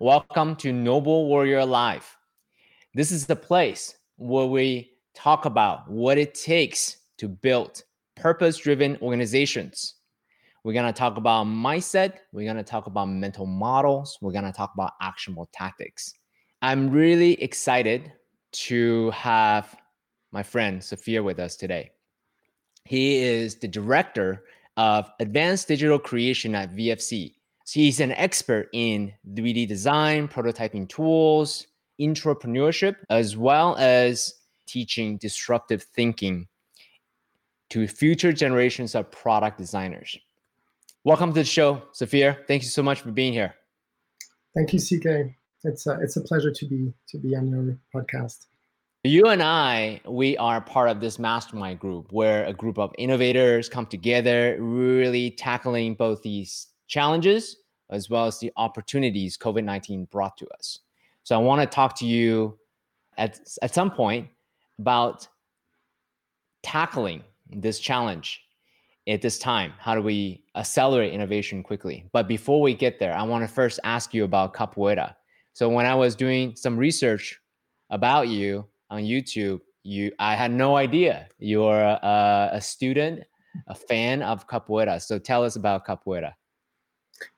Welcome to Noble Warrior Life. This is the place where we talk about what it takes to build purpose driven organizations. We're going to talk about mindset. We're going to talk about mental models. We're going to talk about actionable tactics. I'm really excited to have my friend Sophia with us today. He is the director of advanced digital creation at VFC, so he's an expert in 3D design, prototyping tools, entrepreneurship, as well as teaching disruptive thinking to future generations of product designers. Welcome to the show, Sophia. Thank you so much for being here. Thank you, CK. It's a, it's a pleasure to be to be on your podcast. You and I, we are part of this mastermind group where a group of innovators come together, really tackling both these challenges as well as the opportunities COVID 19 brought to us. So I want to talk to you at, at some point about tackling this challenge at this time. How do we accelerate innovation quickly? But before we get there, I want to first ask you about capoeira. So when I was doing some research about you on YouTube, you I had no idea you're a, a student, a fan of capoeira. So tell us about capoeira.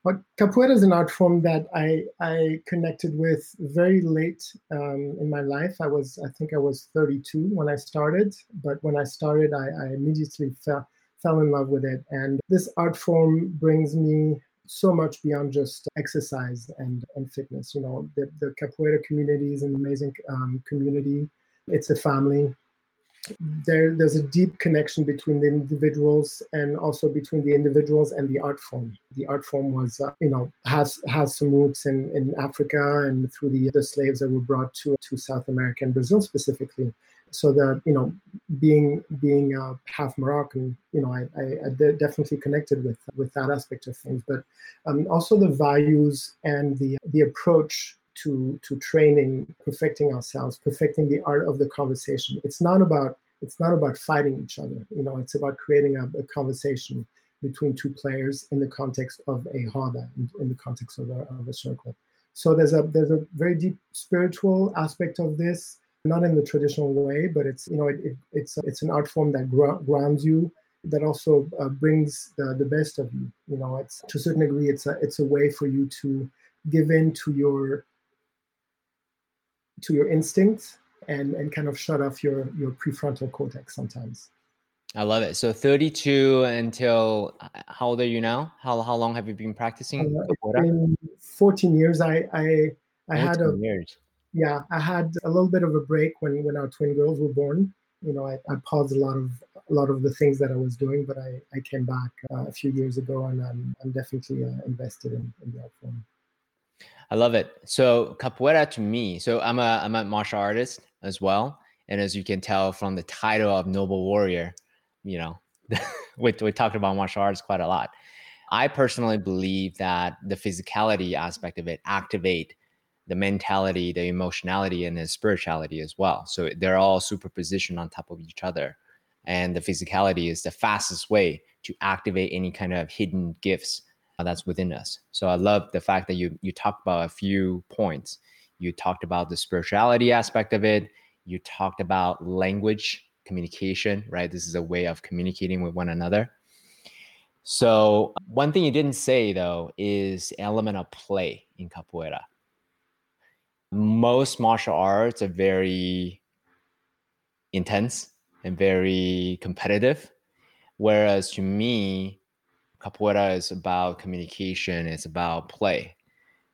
But capoeira is an art form that I I connected with very late um, in my life. I was I think I was 32 when I started, but when I started, I, I immediately fell fell in love with it. And this art form brings me so much beyond just exercise and, and fitness. You know, the, the capoeira community is an amazing um, community. It's a family there there's a deep connection between the individuals and also between the individuals and the art form. The art form was uh, you know has has some roots in in africa and through the the slaves that were brought to to south america and brazil specifically. So that you know being being uh, half moroccan you know i i, I definitely connected with with that aspect of things. But um, also the values and the the approach to to training, perfecting ourselves, perfecting the art of the conversation. It's not about it's not about fighting each other. You know, it's about creating a, a conversation between two players in the context of a roda, in, in the context of a, of a circle. So there's a there's a very deep spiritual aspect of this, not in the traditional way, but it's you know it, it, it's it's an art form that grounds you, that also uh, brings the, the best of you. You know, it's to a certain degree, it's a it's a way for you to give in to your to your instincts and and kind of shut off your your prefrontal cortex sometimes. I love it. So 32 until how old are you now? How how long have you been practicing? Uh, 14 years. I I I had a years. yeah I had a little bit of a break when when our twin girls were born. You know, I, I paused a lot of a lot of the things that I was doing, but I, I came back uh, a few years ago, and I'm I'm definitely uh, invested in, in the art form. I love it. So capoeira to me, so I'm a I'm a martial artist as well, and as you can tell from the title of Noble Warrior, you know, we we talked about martial arts quite a lot. I personally believe that the physicality aspect of it activate the mentality, the emotionality, and the spirituality as well. So they're all superposition on top of each other, and the physicality is the fastest way to activate any kind of hidden gifts Uh, that's within us. So I love the fact that you you talked about a few points. You talked about the spirituality aspect of it. You talked about language communication, right? This is a way of communicating with one another. So one thing you didn't say though is element of play in capoeira. Most martial arts are very intense and very competitive. Whereas to me, capoeira is about communication it's about play.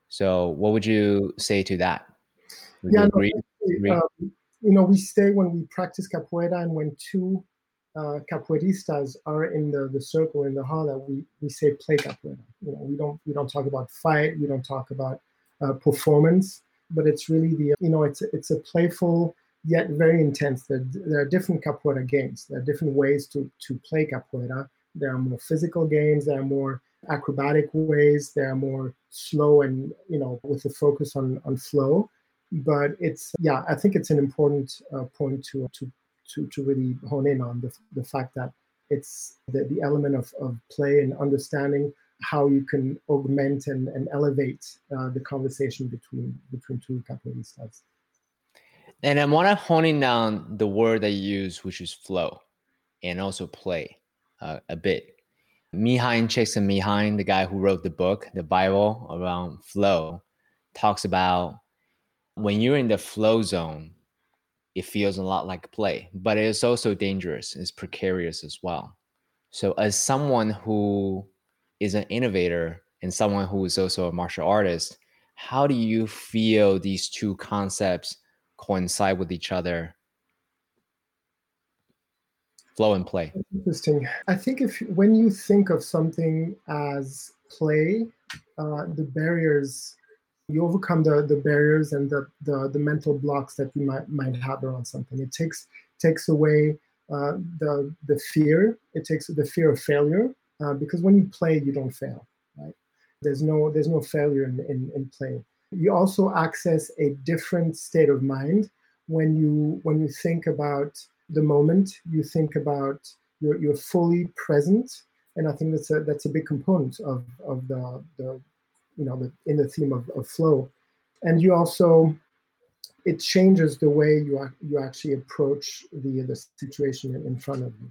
So what would you say to that? Would yeah, you, no, um, you know we stay when we practice capoeira and when two uh, capoeiristas are in the, the circle in the roda we, we say play capoeira. You know we don't we don't talk about fight we don't talk about uh, performance but it's really the you know it's it's a playful yet very intense. There, there are different capoeira games. There are different ways to to play capoeira there are more physical games. There are more acrobatic ways. There are more slow and you know with a focus on on flow. But it's yeah, I think it's an important uh, point to to to to really hone in on the the fact that it's the, the element of, of play and understanding how you can augment and, and elevate uh, the conversation between between two capoeiristas. And I'm want to honing down the word that you use, which is flow, and also play uh, a bit. Mihaly Csikszentmihalyi, the guy who wrote the book, the Bible around flow, talks about when you're in the flow zone, it feels a lot like play, but it is also dangerous. It's precarious as well. So, as someone who is an innovator and someone who is also a martial artist, how do you feel these two concepts coincide with each other? Flow and play. Interesting. I think if when you think of something as play, uh, the barriers you overcome the, the barriers and the, the, the mental blocks that you might might have around something. It takes takes away uh, the the fear. It takes the fear of failure uh, because when you play, you don't fail. Right? There's no there's no failure in, in, in play. You also access a different state of mind when you when you think about the moment. You think about you're, you're fully present, and I think that's a that's a big component of of the the you know, the, in the theme of, of flow. And you also, it changes the way you you actually approach the the situation in front of you.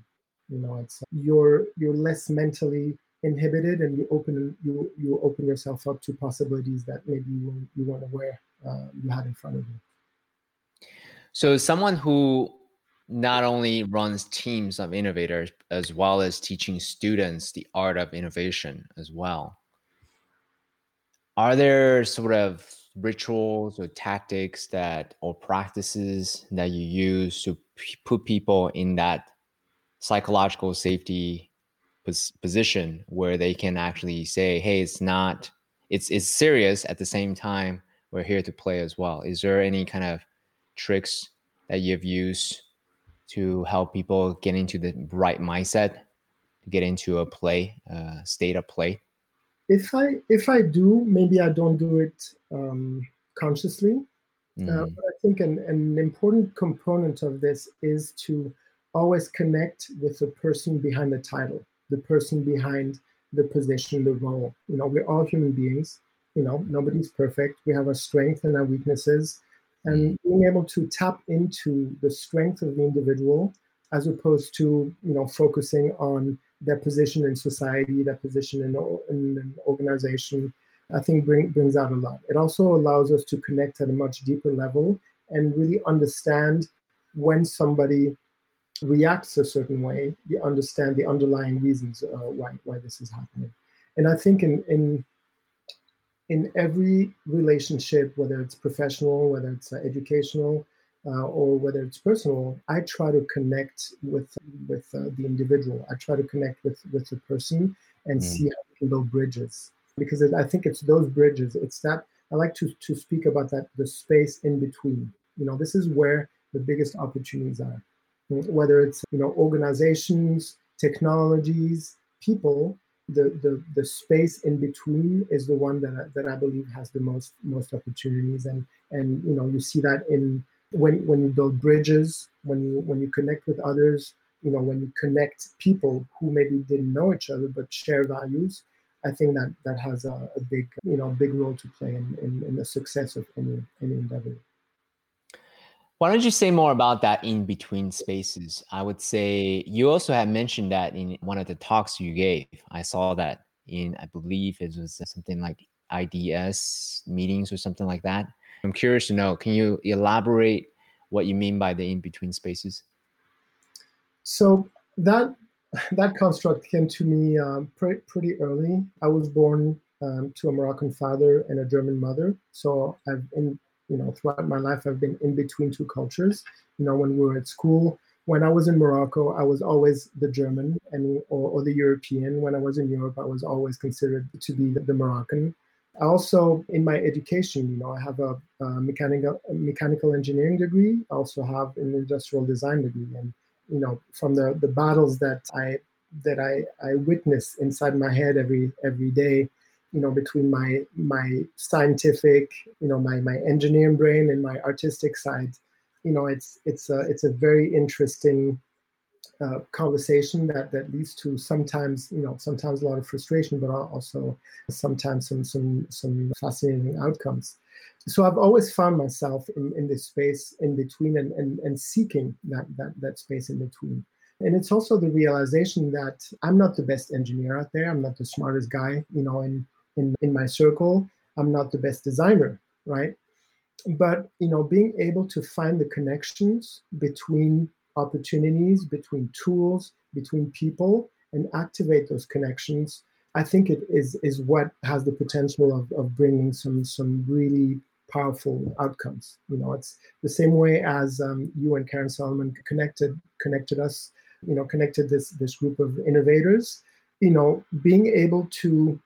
You know, it's you're you're less mentally inhibited, and you open you you open yourself up to possibilities that maybe you you weren't aware uh, you had in front of you. So, someone who not only runs teams of innovators as well as teaching students the art of innovation as well. Are there sort of rituals or tactics that or practices that you use to p- put people in that psychological safety pos- position where they can actually say hey it's not it's it's serious at the same time we're here to play as well. Is there any kind of tricks that you've used to help people get into the right mindset to get into a play uh, state of play if I if I do, maybe I don't do it um, consciously. Mm. Uh, but I think an, an important component of this is to always connect with the person behind the title, the person behind the position, the role. You know, we're all human beings. You know, nobody's perfect. We have our strengths and our weaknesses, and being able to tap into the strength of the individual as opposed to you know focusing on their position in society, their position in, in an organization, I think bring, brings out a lot. It also allows us to connect at a much deeper level and really understand when somebody reacts a certain way, you understand the underlying reasons uh, why, why this is happening. And I think in, in, in every relationship, whether it's professional, whether it's uh, educational, uh, or whether it's personal, I try to connect with with uh, the individual. I try to connect with with the person and mm. see how we can build bridges because I think it's those bridges. It's that I like to to speak about that the space in between. You know, this is where the biggest opportunities are. Whether it's you know organizations, technologies, people, the, the the space in between is the one that I, that I believe has the most most opportunities and and you know you see that in when when you build bridges, when you when you connect with others, you know, when you connect people who maybe didn't know each other but share values, I think that that has a, a big you know big role to play in, in, in the success of any any endeavor. Why don't you say more about that in between spaces? I would say you also had mentioned that in one of the talks you gave. I saw that in, I believe it was something like IDS meetings or something like that. I'm curious to know, can you elaborate what you mean by the in between spaces? So that that construct came to me um, pre- pretty early. I was born um, to a Moroccan father and a German mother, so I've been, you know, throughout my life I've been in between two cultures. You know, when we were at school, when I was in Morocco, I was always the German and or, or the European. When I was in Europe, I was always considered to be the, the Moroccan. Also, in my education, you know, I have a, a mechanical a mechanical engineering degree. I also have an industrial design degree, and you know, from the the battles that I that I I witness inside my head every every day, you know, between my my scientific, you know, my my engineering brain and my artistic side, you know, it's it's a it's a very interesting uh, conversation that that leads to sometimes you know sometimes a lot of frustration, but also sometimes some some some fascinating outcomes. So I've always found myself in, in this space in between and, and and seeking that that that space in between. And it's also the realization that I'm not the best engineer out there. I'm not the smartest guy, you know, in in in my circle. I'm not the best designer, right? But you know, being able to find the connections between opportunities, between tools, between people, and activate those connections, I think it is is what has the potential of, of bringing some some really powerful outcomes. You know, it's the same way as um, you and Karen Solomon connected connected us. You know, connected this this group of innovators. You know, being able to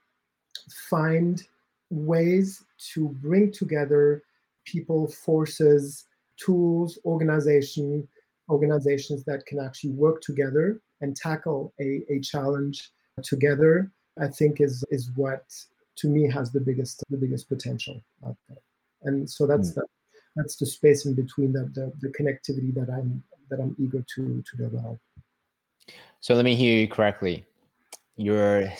find ways to bring together people, forces, tools, organization, organizations that can actually work together and tackle a, a challenge together, I think is is what to me has the biggest the biggest potential out there. And so that's mm. the that's the space in between the, the, the connectivity that I'm that I'm eager to to develop. So let me hear you correctly. Your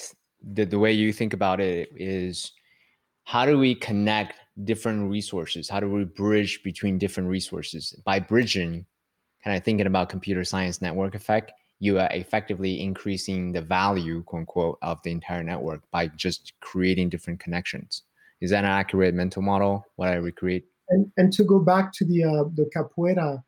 the, the way you think about it is how do we connect different resources? How do we bridge between different resources? By bridging, kind of thinking about computer science network effect, you are effectively increasing the value, quote unquote, of the entire network by just creating different connections. Is that an accurate mental model? What I recreate? And, and to go back to the uh, the capoeira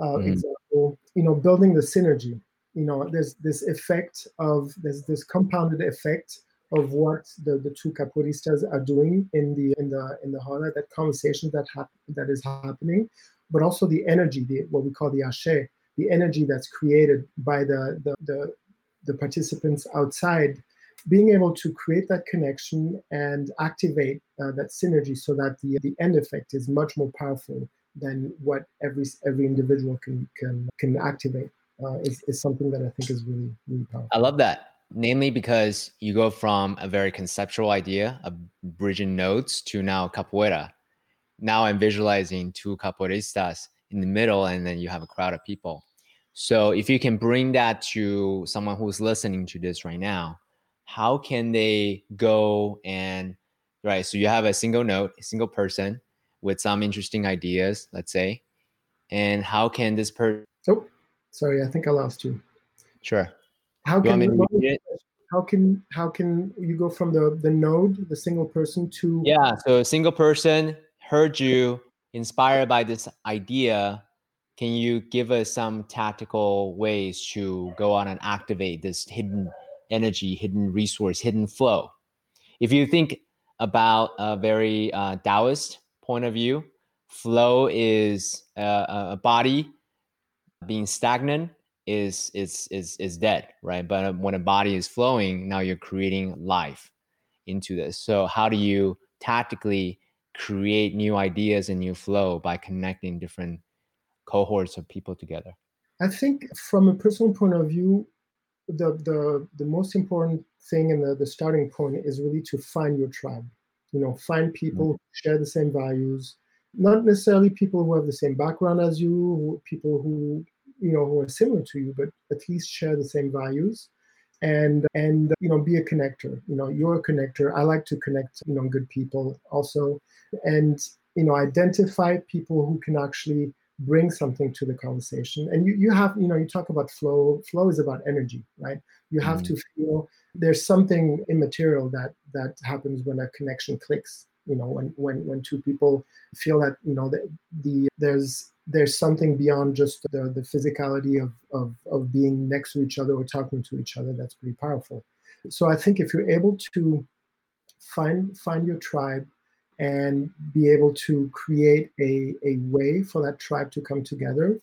uh, mm-hmm. example, you know, building the synergy. You know, there's this effect of there's this compounded effect of what the, the two capoeiristas are doing in the in the in the roda, that conversation that hap- that is happening, but also the energy, the what we call the ashe, the energy that's created by the the the, the participants outside being able to create that connection and activate uh, that synergy so that the, the end effect is much more powerful than what every every individual can can can activate uh, is, is something that I think is really really powerful. I love that namely because you go from a very conceptual idea of bridging nodes to now capoeira. Now I'm visualizing two capoeiristas in the middle, and then you have a crowd of people. So if you can bring that to someone who's listening to this right now, how can they go and right? So you have a single note, a single person with some interesting ideas, let's say, and how can this person? Oh, sorry, I think I lost you. Sure. How can you, how can how can you go from the the node, the single person, to yeah? So a single person heard you, inspired by this idea. Can you give us some tactical ways to go on and activate this hidden energy, hidden resource, hidden flow? If you think about a very uh, Taoist point of view, flow is a, a body being stagnant is is is is dead right? But um, when a body is flowing now you're creating life into this. So how do you tactically create new ideas and new flow by connecting different cohorts of people together? I think from a personal point of view the the the most important thing and the, the starting point is really to find your tribe you know find people mm-hmm. who share the same values not necessarily people who have the same background as you people who you know who are similar to you but at least share the same values and and you know be a connector. You know you're a connector. I like to connect you know good people also. And you know identify people who can actually bring something to the conversation. And you, you have you know you talk about flow. Flow is about energy right? You have mm-hmm. to feel there's something immaterial that that happens when a connection clicks you know when when when two people feel that you know the, the there's there's something beyond just the, the physicality of, of, of being next to each other or talking to each other that's pretty powerful. So i think if you're able to find find your tribe and be able to create a, a way for that tribe to come together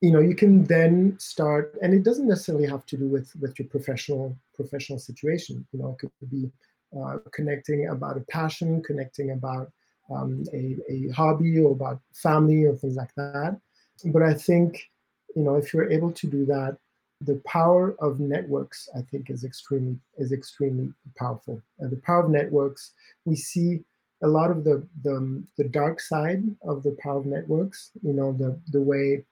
you know you can then start and it doesn't necessarily have to do with with your professional professional situation you know it could be uh, connecting about a passion connecting about um, a, a hobby or about family or things like that. But I think, you know, if you're able to do that, the power of networks, I think, is extremely is extremely powerful. And the power of networks, we see a lot of the, the the dark side of the power of networks. You know, the the way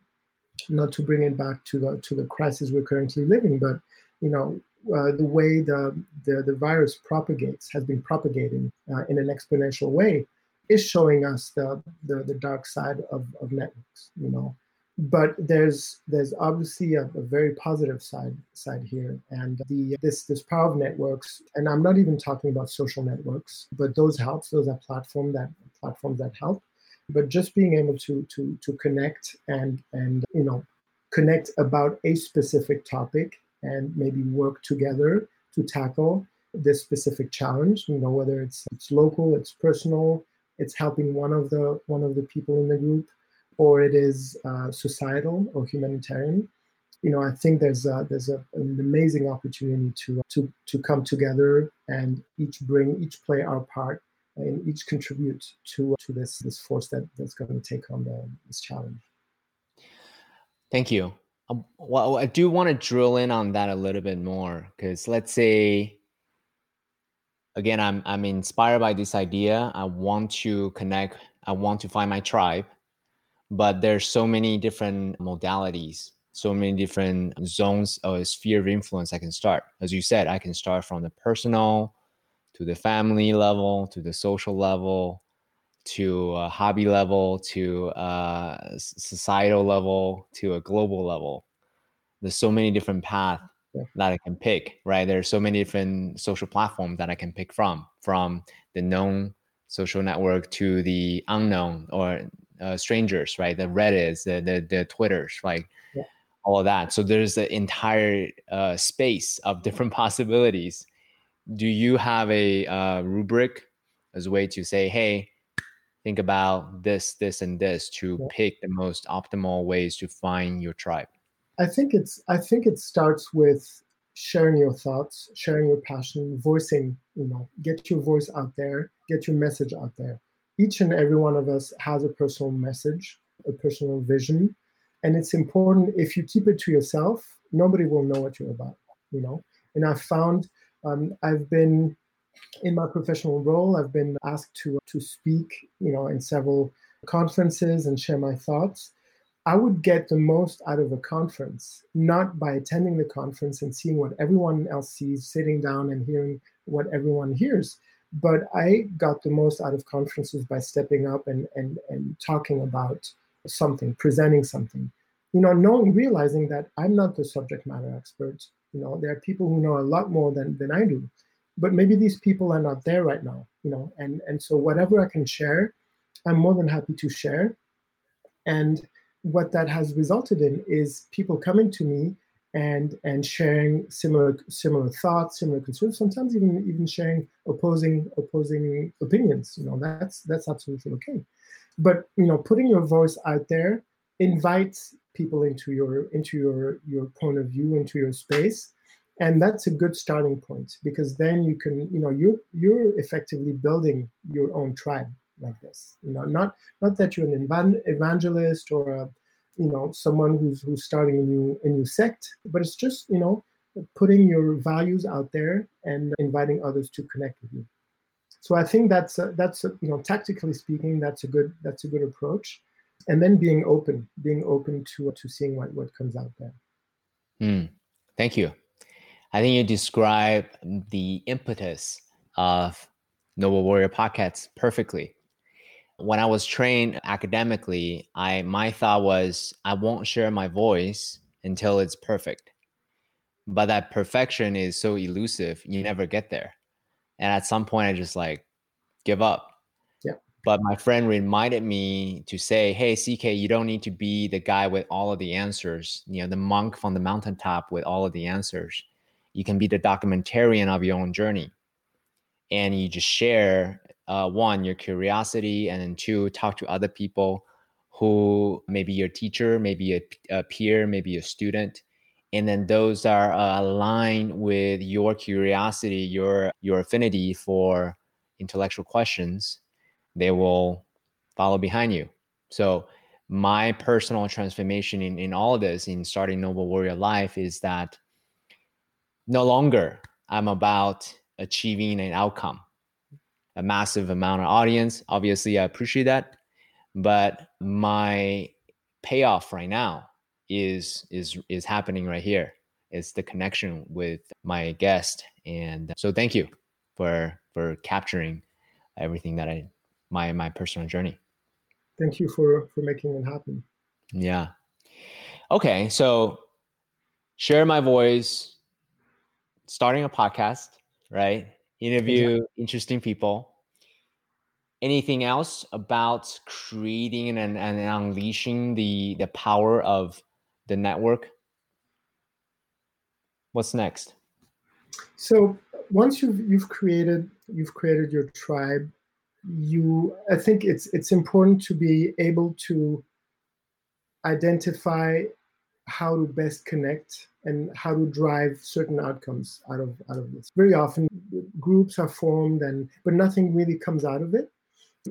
not to bring it back to the to the crisis we're currently living, but you know uh, the way the, the, the virus propagates has been propagating uh, in an exponential way is showing us the the, the dark side of, of networks you know. But there's there's obviously a, a, very positive side side here and the this this power of networks and i'm not even talking about social networks but those helps those are platform that platforms that help. But just being able to to to connect and and you know connect about a specific topic and maybe work together to tackle this specific challenge you know whether it's it's local it's personal it's helping one of the one of the people in the group or it is uh, societal or humanitarian. You know i think there's a, there's a, an amazing opportunity to to to come together and each bring each play our part and each contribute to to this this force that that's going to take on the, this challenge. Thank you Um, well, I do want to drill in on that a little bit more because let's say, again, I'm I'm inspired by this idea. I want to connect. I want to find my tribe, but there's so many different modalities, so many different zones or sphere of influence I can start. As you said, I can start from the personal to the family level to the social level to a hobby level to a societal level to a global level. There's so many different paths yeah. that i can pick right? There's so many different social platforms that i can pick from from the known social network to the unknown or uh, strangers right? The reddits the the, the twitters like yeah. all of that. So there's the entire uh, space of different possibilities. Do you have a uh, rubric as a way to say hey think about this, this, and this to yeah. pick the most optimal ways to find your tribe? I think it's I think it starts with sharing your thoughts, sharing your passion, voicing, you know, get your voice out there, get your message out there. Each and every one of us has a personal message, a personal vision. And it's important if you keep it to yourself, nobody will know what you're about, you know. And I've found um, I've been in my professional role, I've been asked to to speak, you know, in several conferences and share my thoughts. I would get the most out of a conference, not by attending the conference and seeing what everyone else sees, sitting down and hearing what everyone hears, but I got the most out of conferences by stepping up and and and talking about something, presenting something. You know, knowing realizing that I'm not the subject matter expert. You know, there are people who know a lot more than than I do but maybe these people are not there right now you know and and so whatever i can share i'm more than happy to share. And what that has resulted in is people coming to me and and sharing similar similar thoughts similar concerns sometimes even even sharing opposing opposing opinions you know that's that's absolutely okay. But you know putting your voice out there invites people into your into your your point of view into your space and that's a good starting point because then you can you know you you're effectively building your own tribe like this you know not not that you're an evangelist or a you know someone who's who's starting a new a new sect but it's just you know putting your values out there and inviting others to connect with you. So i think that's a, that's a, you know tactically speaking that's a good that's a good approach. And then being open being open to to seeing what what comes out there. Mm, thank you I think you describe the impetus of Noble Warrior Podcasts perfectly. When I was trained academically, I my thought was I won't share my voice until it's perfect. But that perfection is so elusive, you never get there. And at some point I just like give up. Yeah. But my friend reminded me to say, hey, CK, you don't need to be the guy with all of the answers, you know, the monk from the mountaintop with all of the answers you can be the documentarian of your own journey. And you just share uh, one your curiosity and then two talk to other people who maybe your teacher maybe a, a peer maybe a student. And then those are uh, aligned with your curiosity your your affinity for intellectual questions. They will follow behind you. So my personal transformation in, in all of this in starting noble warrior life is that no longer I'm about achieving an outcome, a massive amount of audience. Obviously, I appreciate that. But my payoff right now is is is happening right here. It's the connection with my guest, and so thank you for for capturing everything that I my my personal journey. Thank you for for making it happen. Yeah. Okay, so share my voice, starting a podcast, right? Interview interesting people. Anything else about creating and, and unleashing the the power of the network? What's next? So once you've you've created you've created your tribe, you I think it's it's important to be able to identify how to best connect and how to drive certain outcomes out of out of this. Very often groups are formed and but nothing really comes out of it.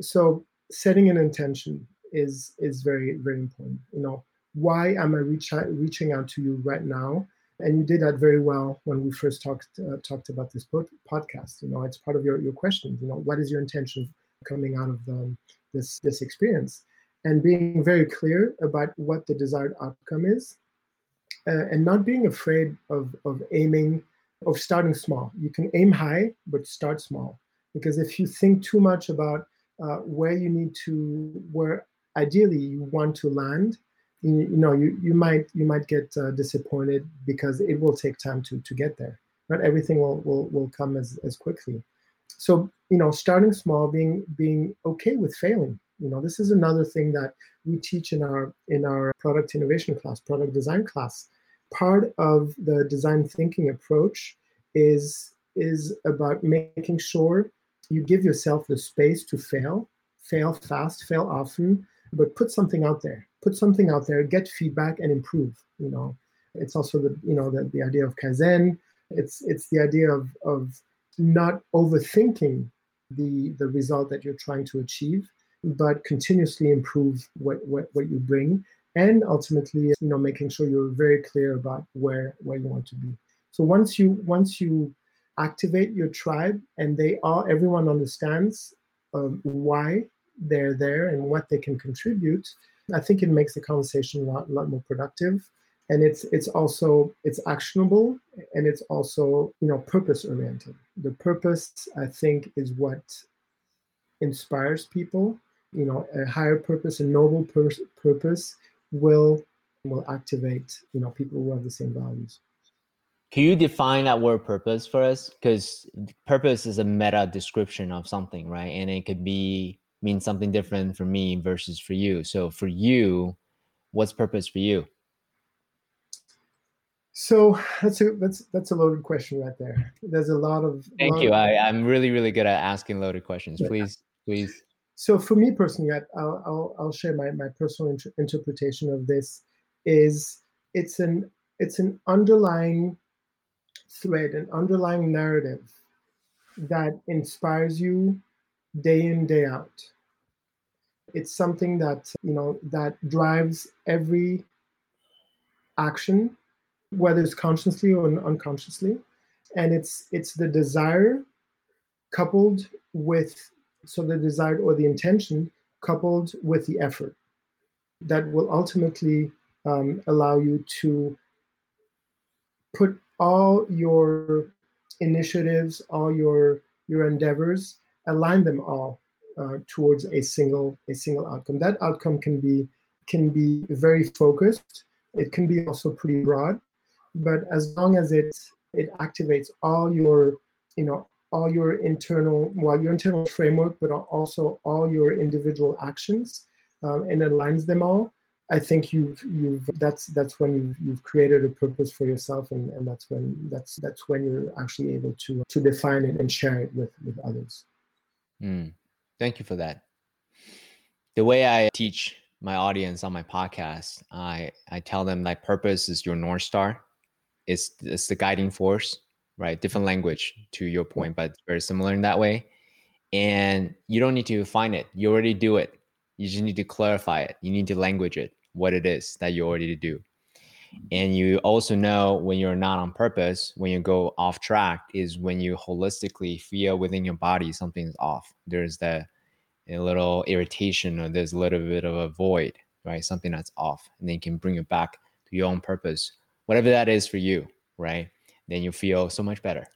So setting an intention is is very very important. You know, why am I reach reaching out to you right now? And you did that very well when we first talked uh, talked about this podcast. You know, it's part of your your questions. You know, what is your intention coming out of the, this this experience? And being very clear about what the desired outcome is, uh, and not being afraid of of aiming of starting small. You can aim high, but start small. Because if you think too much about uh, where you need to, where ideally you want to land, you, you know you, you might you might get uh, disappointed because it will take time to to get there not everything will will, will come as, as quickly so you know starting small being being okay with failing you know this is another thing that we teach in our in our product innovation class product design class. Part of the design thinking approach is is about making sure you give yourself the space to fail fail fast fail often but put something out there. Put something out there get feedback and improve you know. It's also the you know the, the idea of kaizen. It's it's the idea of of not overthinking the the result that you're trying to achieve but continuously improve what what, what you bring and ultimately you know making sure you're very clear about where where you want to be so once you once you activate your tribe and they all everyone understands um, why they're there and what they can contribute, I think it makes the conversation a lot, lot more productive. And it's it's also it's actionable and it's also you know purpose oriented. The purpose I think is what inspires people. You know, a higher purpose, a noble pur- purpose will will activate you know people who have the same values. Can you define that word purpose for us? Because purpose is a meta description of something, right? And it could be mean something different for me versus for you. So for you, what's purpose for you? So that's a that's that's a loaded question right there. There's a lot of thank lot you. Of, I I'm really really good at asking loaded questions. Please please. So for me personally, I'll I'll, I'll share my my personal inter- interpretation of this. Is it's an it's an underlying thread, an underlying narrative that inspires you day in day out it's something that you know that drives every action whether it's consciously or unconsciously and it's it's the desire coupled with so the desire or the intention coupled with the effort that will ultimately um, allow you to put all your initiatives all your your endeavors align them all uh, towards a single a single outcome. That outcome can be can be very focused. It can be also pretty broad, but as long as it it activates all your you know all your internal well your internal framework, but also all your individual actions um, and aligns them all. I think you've you've that's that's when you've, you've created a purpose for yourself, and, and that's when that's that's when you're actually able to to define it and share it with with others. Mm, thank you for that. The way I teach my audience on my podcast, I I tell them that purpose is your north star. It's it's the guiding force, right? Different language to your point, but very similar in that way. And you don't need to find it. You already do it. You just need to clarify it. You need to language it, what it is that you already do and you also know when you're not on purpose when you go off track is when you holistically feel within your body something's off there's that a little irritation or there's a little bit of a void right something that's off and then you can bring it back to your own purpose, whatever that is for you, right? Then you feel so much better.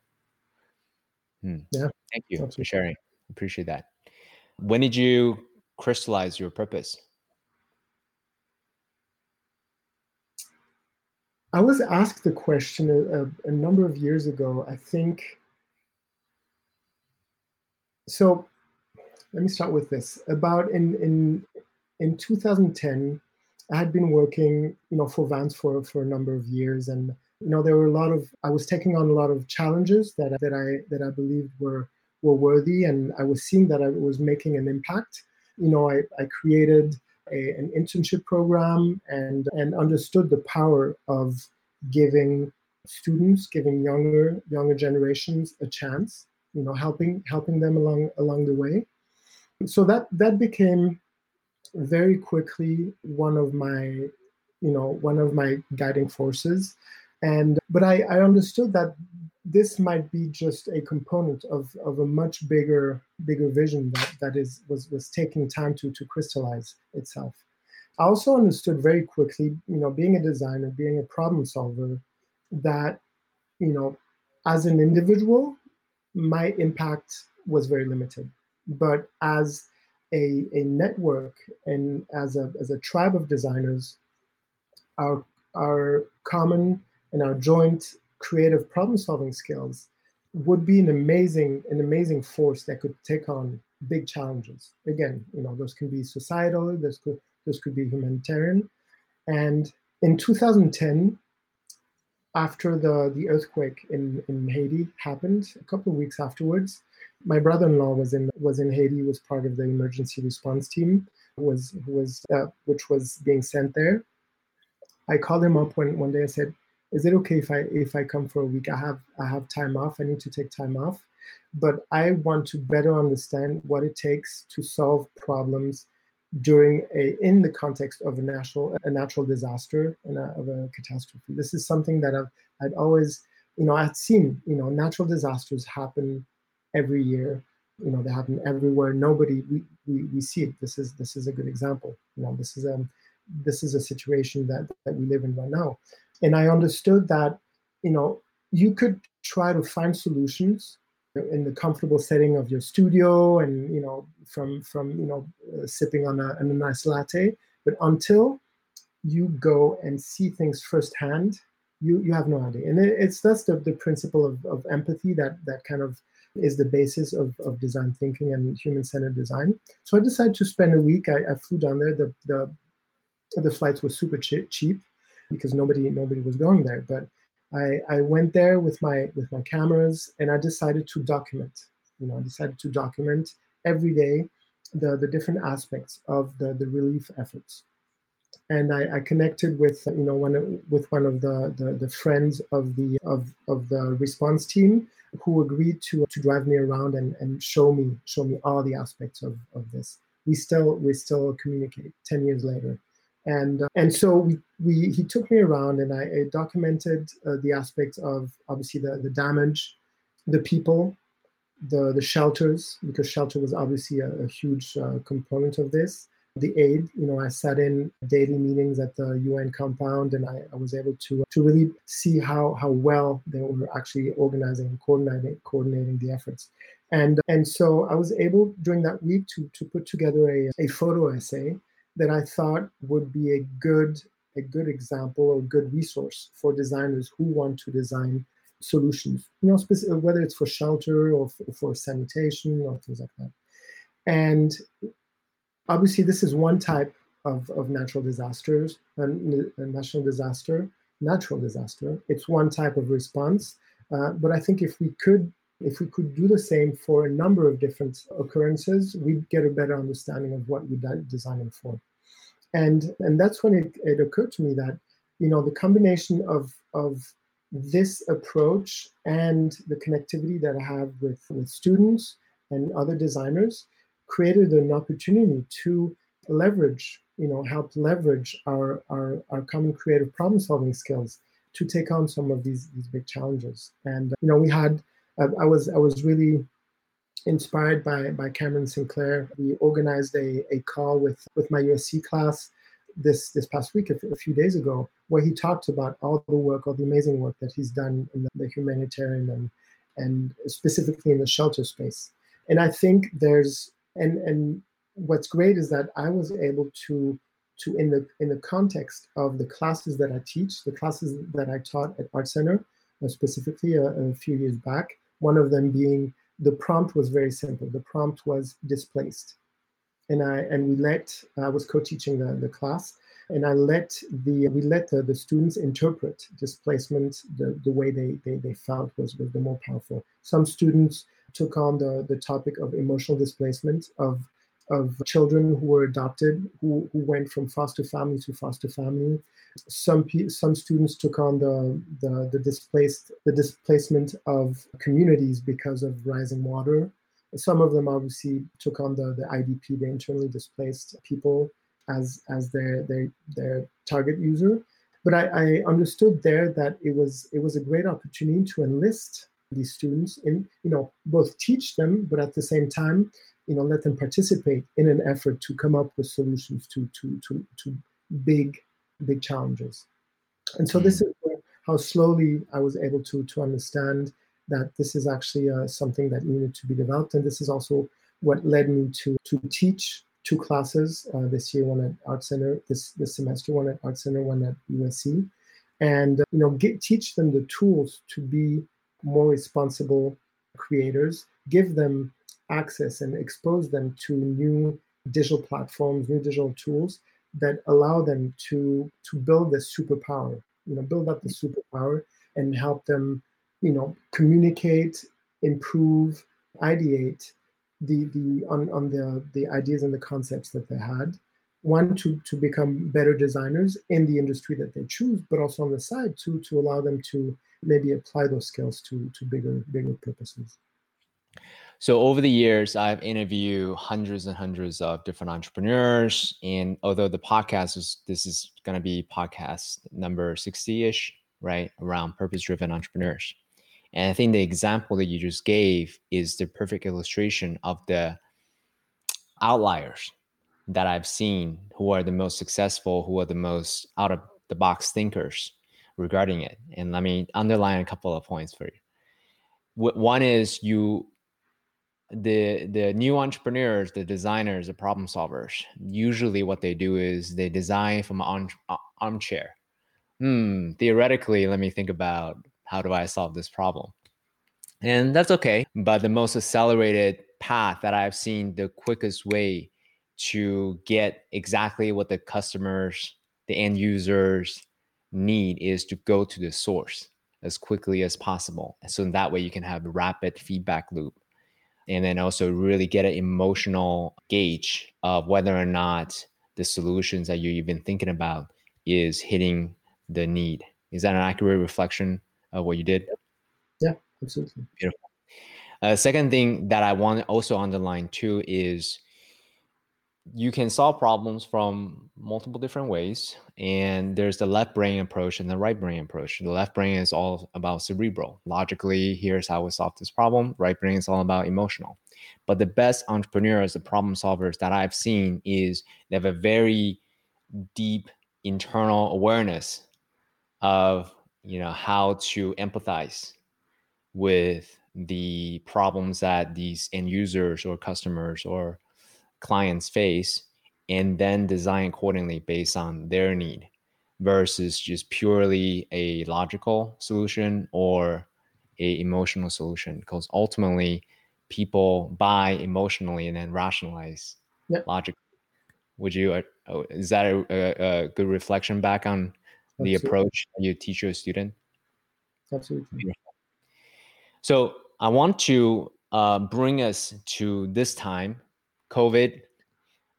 Hmm. Yeah. Thank you absolutely. for sharing. Appreciate that. When did you crystallize your purpose? I was asked the question a, a, a number of years ago. I think. So, let me start with this. About in in in 2010, I had been working, you know, for Vans for for a number of years, and you know, there were a lot of I was taking on a lot of challenges that that I that I believed were were worthy, and I was seeing that I was making an impact. You know, I, I created a, an internship program and and understood the power of giving students, giving younger younger generations a chance. You know, helping helping them along along the way. So that that became very quickly one of my you know one of my guiding forces and but I, I understood that this might be just a component of, of a much bigger bigger vision that, that is was was taking time to to crystallize itself. I also understood very quickly you know being a designer being a problem solver that you know as an individual my impact was very limited. But as a, a network and as a as a tribe of designers our our common and our joint creative problem solving skills would be an amazing an amazing force that could take on big challenges. Again you know those can be societal this could those could be humanitarian. And in 2010 after the the earthquake in in haiti happened a couple of weeks afterwards my brother-in-law was in was in haiti was part of the emergency response team was was uh, which was being sent there. I called him up one, one day and said is it okay if I if I come for a week? I have I have time off. I need to take time off, but I want to better understand what it takes to solve problems during a in the context of a national a natural disaster and a, of a catastrophe. This is something that I've I'd always you know I'd seen you know natural disasters happen every year. You know they happen everywhere. Nobody we, we, we see it. This is this is a good example. You know this is a this is a situation that that we live in right now. And I understood that, you know, you could try to find solutions in the comfortable setting of your studio and you know from from you know uh, sipping on a, on a nice latte. But until you go and see things firsthand you you have no idea. And it, it's that's the, the principle of, of empathy that that kind of is the basis of, of design thinking and human-centered design. So i decided to spend a week. I, I flew down there. The, the the flights were super cheap because nobody nobody was going there. But I, I went there with my with my cameras and I decided to document. You know, I decided to document every day the, the different aspects of the, the relief efforts. And I, I connected with you know one with one of the, the, the friends of the of, of the response team who agreed to to drive me around and, and show me show me all the aspects of, of this. We still we still communicate 10 years later and uh, and so we, we he took me around and I, I documented uh, the aspects of obviously the, the damage, the people, the the shelters because shelter was obviously a, a huge uh, component of this. The aid, you know, I sat in daily meetings at the UN compound, and I, I was able to to really see how how well they were actually organizing and coordinating coordinating the efforts. And and so I was able during that week to to put together a, a photo essay that I thought would be a good a good example or good resource for designers who want to design solutions. You know, whether it's for shelter or for, sanitation or things like that. And obviously, this is one type of, of natural disasters, a, a national disaster, natural disaster. It's one type of response. Uh, but I think if we could if we could do the same for a number of different occurrences, we'd get a better understanding of what we're designing for. And, and that's when it, it occurred to me that, you know, the combination of, of this approach and the connectivity that I have with, with students and other designers created an opportunity to leverage, you know, help leverage our, our, our common creative problem solving skills to take on some of these, these big challenges. And, you know, we had I was I was really inspired by by Cameron Sinclair. We organized a, a call with with my USC class this this past week, a, few days ago, where he talked about all the work, all the amazing work that he's done in the, the humanitarian and and specifically in the shelter space. And I think there's and and what's great is that I was able to to in the in the context of the classes that I teach, the classes that I taught at Art Center, uh, specifically a, a few years back. One of them being the prompt was very simple. The prompt was displaced, and I and we let I was co-teaching the, the class, and I let the we let the, the students interpret displacement the, the way they, they they felt was was the more powerful. Some students took on the the topic of emotional displacement of of children who were adopted, who, who went from foster family to foster family. Some some students took on the, the, the displaced the displacement of communities because of rising water. Some of them obviously took on the, the IDP, the internally displaced people, as as their their their target user. But I, I understood there that it was it was a great opportunity to enlist these students and you know both teach them, but at the same time you know, let them participate in an effort to come up with solutions to to to, to big big challenges. And so this is how slowly I was able to to understand that this is actually uh, something that needed to be developed, and this is also what led me to to teach two classes uh, this year, one at Art Center this this semester, one at Art Center, one at USC, and uh, you know, get, teach them the tools to be more responsible creators, give them access and expose them to new digital platforms, new digital tools that allow them to to build this superpower, you know, build up the superpower and help them, you know, communicate, improve, ideate the the on, on the the ideas and the concepts that they had. One to to become better designers in the industry that they choose, but also on the side to to allow them to maybe apply those skills to to bigger bigger purposes. So over the years, I've interviewed hundreds and hundreds of different entrepreneurs. And although the podcast is this is going to be podcast number 60-ish, right? Around purpose-driven entrepreneurs. And I think the example that you just gave is the perfect illustration of the outliers that I've seen who are the most successful, who are the most out of the box thinkers regarding it. And let me underline a couple of points for you. One is you the the new entrepreneurs the designers the problem solvers usually what they do is they design from an arm, armchair hmm theoretically let me think about how do i solve this problem and that's okay but the most accelerated path that i've seen the quickest way to get exactly what the customers the end users need is to go to the source as quickly as possible so that way you can have rapid feedback loop and then also really get an emotional gauge of whether or not the solutions that you're even thinking about is hitting the need. Is that an accurate reflection of what you did? Yeah, absolutely. Beautiful. Uh, second thing that I want to also underline too is you can solve problems from multiple different ways. And there's the left brain approach and the right brain approach. The left brain is all about cerebral. Logically, here's how we solve this problem. Right brain is all about emotional. But the best entrepreneurs, the problem solvers that I've seen is they have a very deep internal awareness of you know how to empathize with the problems that these end users or customers or clients face and then design accordingly based on their need versus just purely a logical solution or a emotional solution because ultimately people buy emotionally and then rationalize yep. logic would you uh, oh, is that a, a, a, good reflection back on Absolutely. the approach you teach your student Absolutely. So I want to uh, bring us to this time COVID,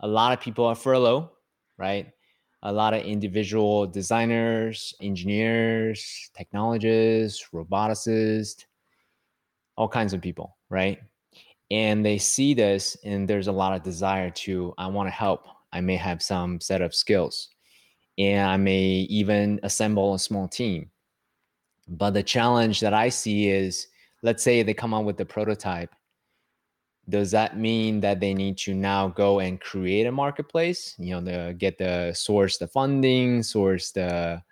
a lot of people are furlough, right? A lot of individual designers, engineers, technologists, roboticists, all kinds of people, right? And they see this, and there's a lot of desire to, I want to help. I may have some set of skills, and I may even assemble a small team. But the challenge that I see is let's say they come up with the prototype does that mean that they need to now go and create a marketplace? You know the get the source the funding source the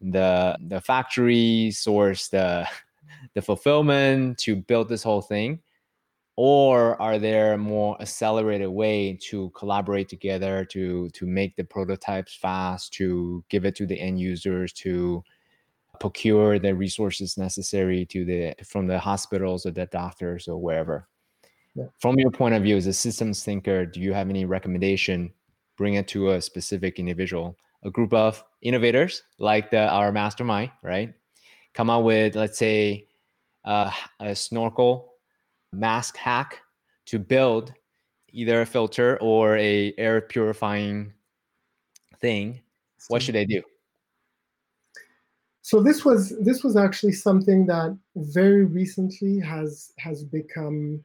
the the factory source the the fulfillment to build this whole thing? Or are there more accelerated way to collaborate together to to make the prototypes fast to give it to the end users to procure the resources necessary to the from the hospitals or the doctors or wherever from your point of view as a systems thinker do you have any recommendation? Bring it to a specific individual a group of innovators like the, our mastermind right? Come up with let's say uh, a snorkel mask hack to build either a filter or a air purifying thing. What should they do? So this was this was actually something that very recently has has become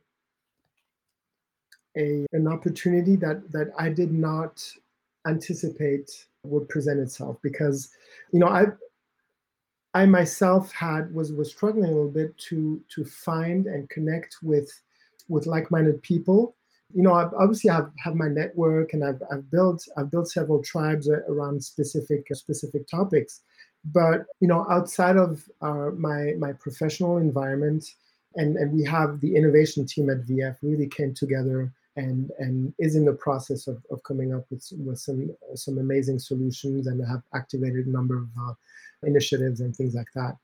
a an opportunity that that I did not anticipate would present itself because you know I I myself had was was struggling a little bit to to find and connect with with like-minded people. You know, I've, obviously I've have my network and I've, I've built I've built several tribes around specific specific topics, but you know, outside of our, my my professional environment, and and we have the innovation team at VF really came together and and is in the process of, of coming up with, with some some amazing solutions and have activated a number of uh, initiatives and things like that.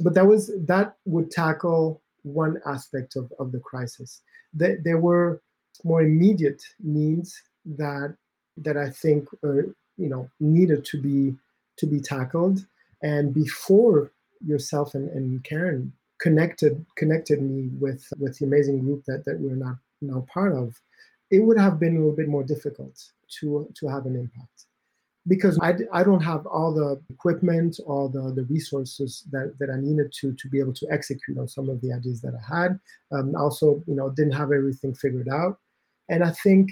But that was that would tackle one aspect of, of the crisis. There, there were more immediate needs that that I think uh, you know needed to be to be tackled. And before yourself and, and Karen connected connected me with with the amazing group that that we're now part of, it would have been a little bit more difficult to to have an impact because I, I don't have all the equipment or the, the resources that, that I needed to to be able to execute on some of the ideas that I had. Um, also, you know, didn't have everything figured out. And I think,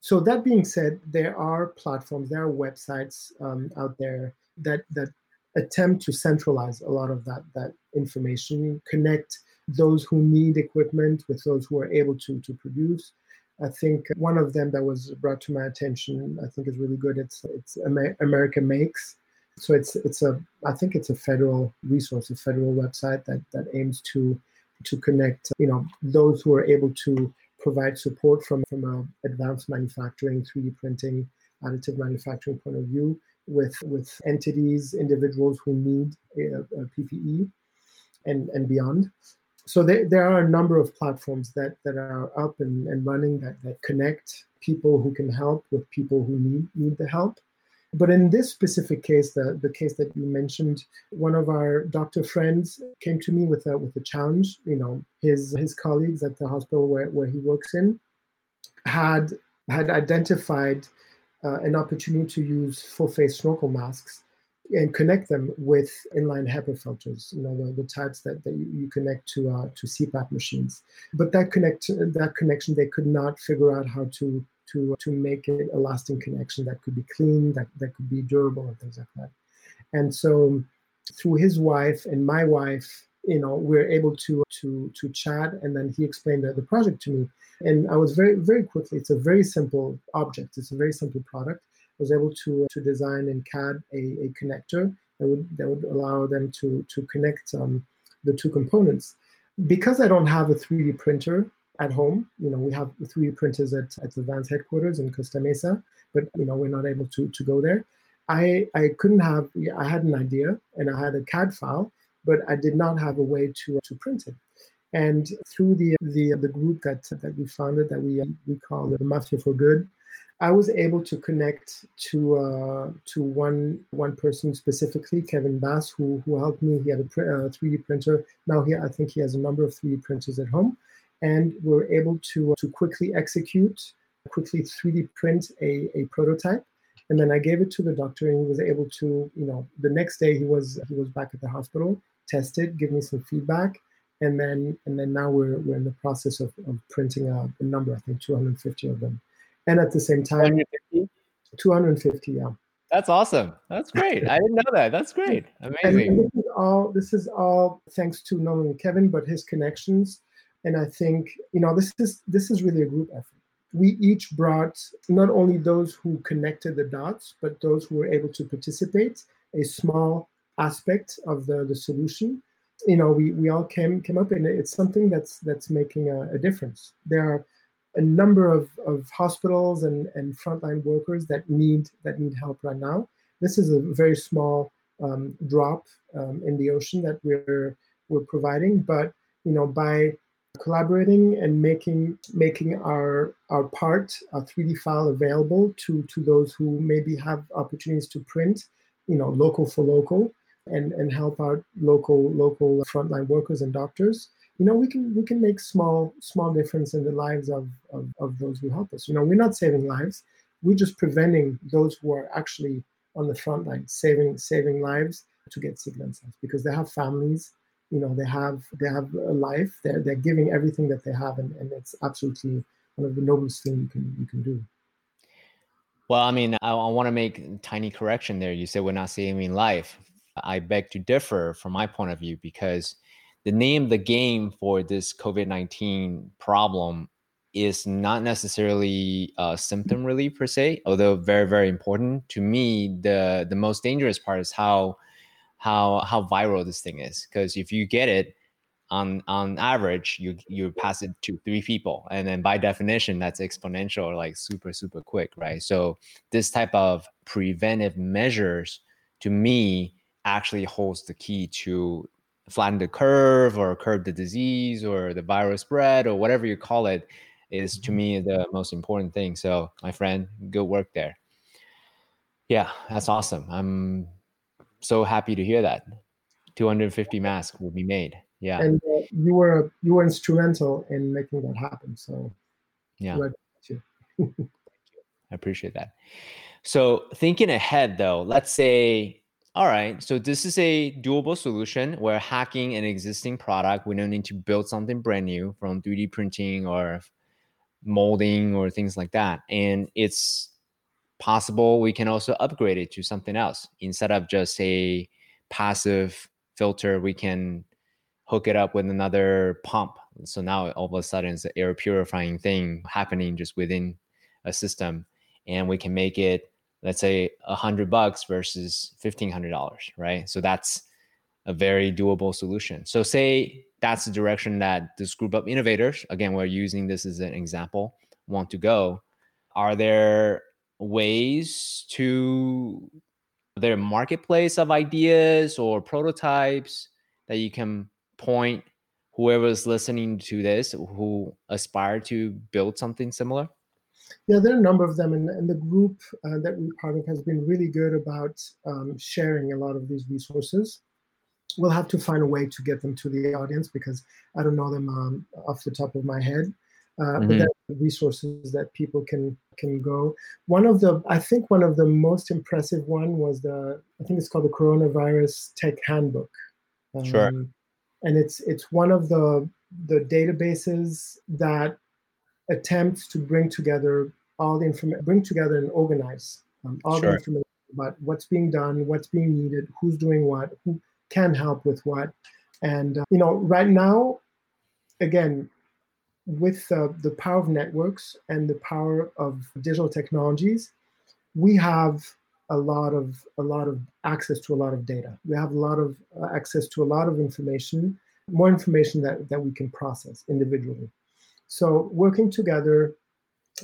so that being said, there are platforms, there are websites um, out there that that attempt to centralize a lot of that that information, connect those who need equipment with those who are able to to produce I think one of them that was brought to my attention, I think is really good. It's it's Amer- America Makes. So it's it's a I think it's a federal resource, a federal website that that aims to to connect you know those who are able to provide support from from a advanced manufacturing, 3D printing, additive manufacturing point of view with with entities, individuals who need uh, uh, a, a PPE and and beyond so there, there are a number of platforms that, that are up and, and running that, that connect people who can help with people who need, need the help. But in this specific case, the, the case that you mentioned, one of our doctor friends came to me with a, with a challenge. You know, his, his colleagues at the hospital where, where he works in had, had identified uh, an opportunity to use full face snorkel masks and connect them with inline HEPA filters, you know, the, the types that, that you, connect to uh, to CPAP machines. But that connect that connection, they could not figure out how to to to make it a lasting connection that could be clean, that, that could be durable and things like that. And so through his wife and my wife, you know, we are able to to to chat and then he explained the, the project to me. And I was very, very quickly, it's a very simple object, it's a very simple product was able to to design in CAD a, a connector that would that would allow them to to connect um, the two components. Because I don't have a 3D printer at home, you know, we have 3D printers at, at the Vans headquarters in Costa Mesa, but you know, we're not able to to go there. I I couldn't have I had an idea and I had a CAD file, but I did not have a way to to print it. And through the the the group that that we founded that we we call the Mafia for Good, I was able to connect to uh, to one one person specifically, Kevin Bass, who who helped me. He had a uh, 3D printer. Now he, I think he has a number of 3D printers at home, and we are able to to quickly execute, quickly 3D print a, a prototype. And then I gave it to the doctor, and he was able to, you know, the next day he was he was back at the hospital, tested, give me some feedback, and then and then now we're we're in the process of, of printing a, a number, I think 250 of them and at the same time 250, 250 yeah. That's awesome. That's great. I didn't know that. That's great. Amazing and, and this is all this is all thanks to not only kevin but his connections. And I think you know this is this is really a group effort. We each brought not only those who connected the dots, but those who were able to participate a small aspect of the, the solution. You know, we, we all came came up and it's something that's that's making a, a difference. There are a number of, of hospitals and, and frontline workers that need that need help right now. This is a very small um, drop um, in the ocean that we're we're providing, but you know by collaborating and making making our our part a 3D file available to to those who maybe have opportunities to print, you know, local for local, and and help out local local frontline workers and doctors. You know, we can we can make small small difference in the lives of, of, of those who help us. You know, we're not saving lives, we're just preventing those who are actually on the front line, saving saving lives to get sick themselves because they have families you know they have they have a life. They're, they're giving everything that they have and, and it's absolutely one of the noblest things you can you can do. Well i mean i, I want to make a tiny correction there. You said we're not saving life. I beg to differ from my point of view because the name of the game for this covid-19 problem is not necessarily a symptom relief per se although very very important. To me the the most dangerous part is how how how viral this thing is because if you get it on on average you you pass it to three people and then by definition that's exponential like super super quick right? So this type of preventive measures to me actually holds the key to flatten the curve or curb the disease or the viral spread or whatever you call it is to mm-hmm. me the most important thing so my friend good work there yeah that's awesome i'm so happy to hear that 250 masks will be made. Yeah. And uh, you were you were instrumental in making that happen. So yeah. I appreciate that. So thinking ahead though, let's say all right, so this is a doable solution. We're hacking an existing product. We don't need to build something brand new from 3D printing or molding or things like that. And it's possible we can also upgrade it to something else instead of just a passive filter we can hook it up with another pump so now all of a sudden it's an air purifying thing happening just within a system and we can make it let's say a hundred bucks versus fifteen hundred dollars right? So that's a very doable solution. So say that's the direction that this group of innovators again we're using this as an example want to go. Are there ways to their marketplace of ideas or prototypes that you can point whoever's listening to this who aspire to build something similar? Yeah, there are a number of them, and, and the group uh, that we're part of has been really good about um, sharing a lot of these resources. We'll have to find a way to get them to the audience because I don't know them um, off the top of my head uh, mm-hmm. resources that people can can go. One of the, I think, one of the most impressive one was the, I think it's called the Coronavirus Tech Handbook. Um, sure. And it's it's one of the the databases that attempts to bring together all the information, bring together and organize um, all sure. the information about what's being done, what's being needed, who's doing what, who can help with what, and uh, you know, right now, again, with uh, the power of networks and the power of digital technologies, we have a lot of a lot of access to a lot of data. We have a lot of uh, access to a lot of information, more information that, that we can process individually. So working together,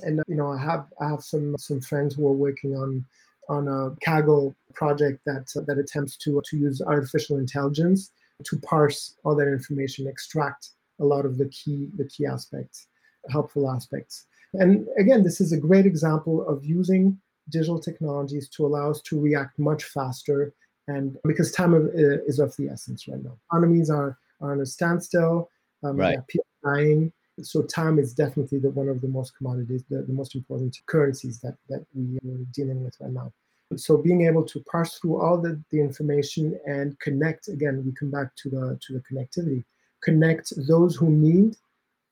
and you know, I have I have some some friends who are working on on a Kaggle project that uh, that attempts to to use artificial intelligence to parse all that information, extract a lot of the key the key aspects, helpful aspects. And again, this is a great example of using digital technologies to allow us to react much faster. And because time of, uh, is of the essence right now, economies are are on a standstill. Um, right. people dying. So time is definitely the, one of the most commodities, the, the most important currencies that that we are dealing with right now. So being able to parse through all the, the information and connect again, we come back to the to the connectivity connect those who need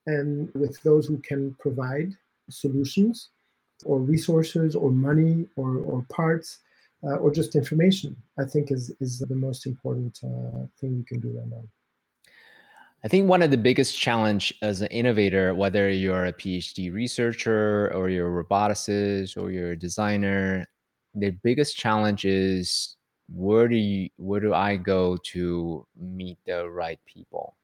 and with those who can provide solutions or resources or money or, or parts uh, or just information i think is, is the most important uh, thing we can do right now I think one of the biggest challenge as an innovator, whether you're a PhD researcher or you're a roboticist or you're a designer, the biggest challenge is where do you where do I go to meet the right people?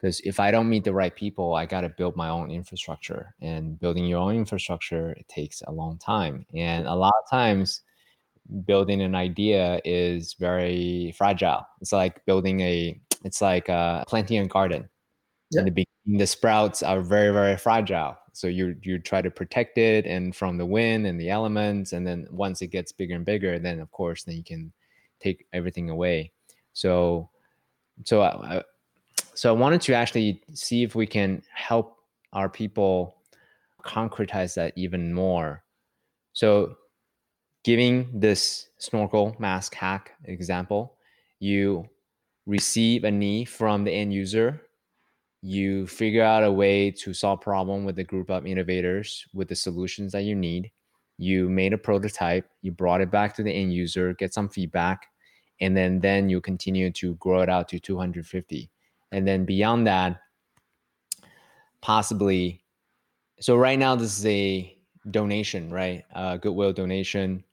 Because if I don't meet the right people, I got to build my own infrastructure, and building your own infrastructure it takes a long time, and a lot of times building an idea is very fragile. It's like building a it's like uh, planting a garden. Yep. In the beginning, the sprouts are very very fragile. So you you try to protect it and from the wind and the elements, and then once it gets bigger and bigger, then of course then you can take everything away. So so I, so I wanted to actually see if we can help our people concretize that even more. So giving this snorkel mask hack example, you receive a need from the end user, you figure out a way to solve problem with a group of innovators with the solutions that you need. You made a prototype, you brought it back to the end user, get some feedback, and then then you continue to grow it out to 250. And then beyond that, possibly so right now this is a donation, right? Goodwill donation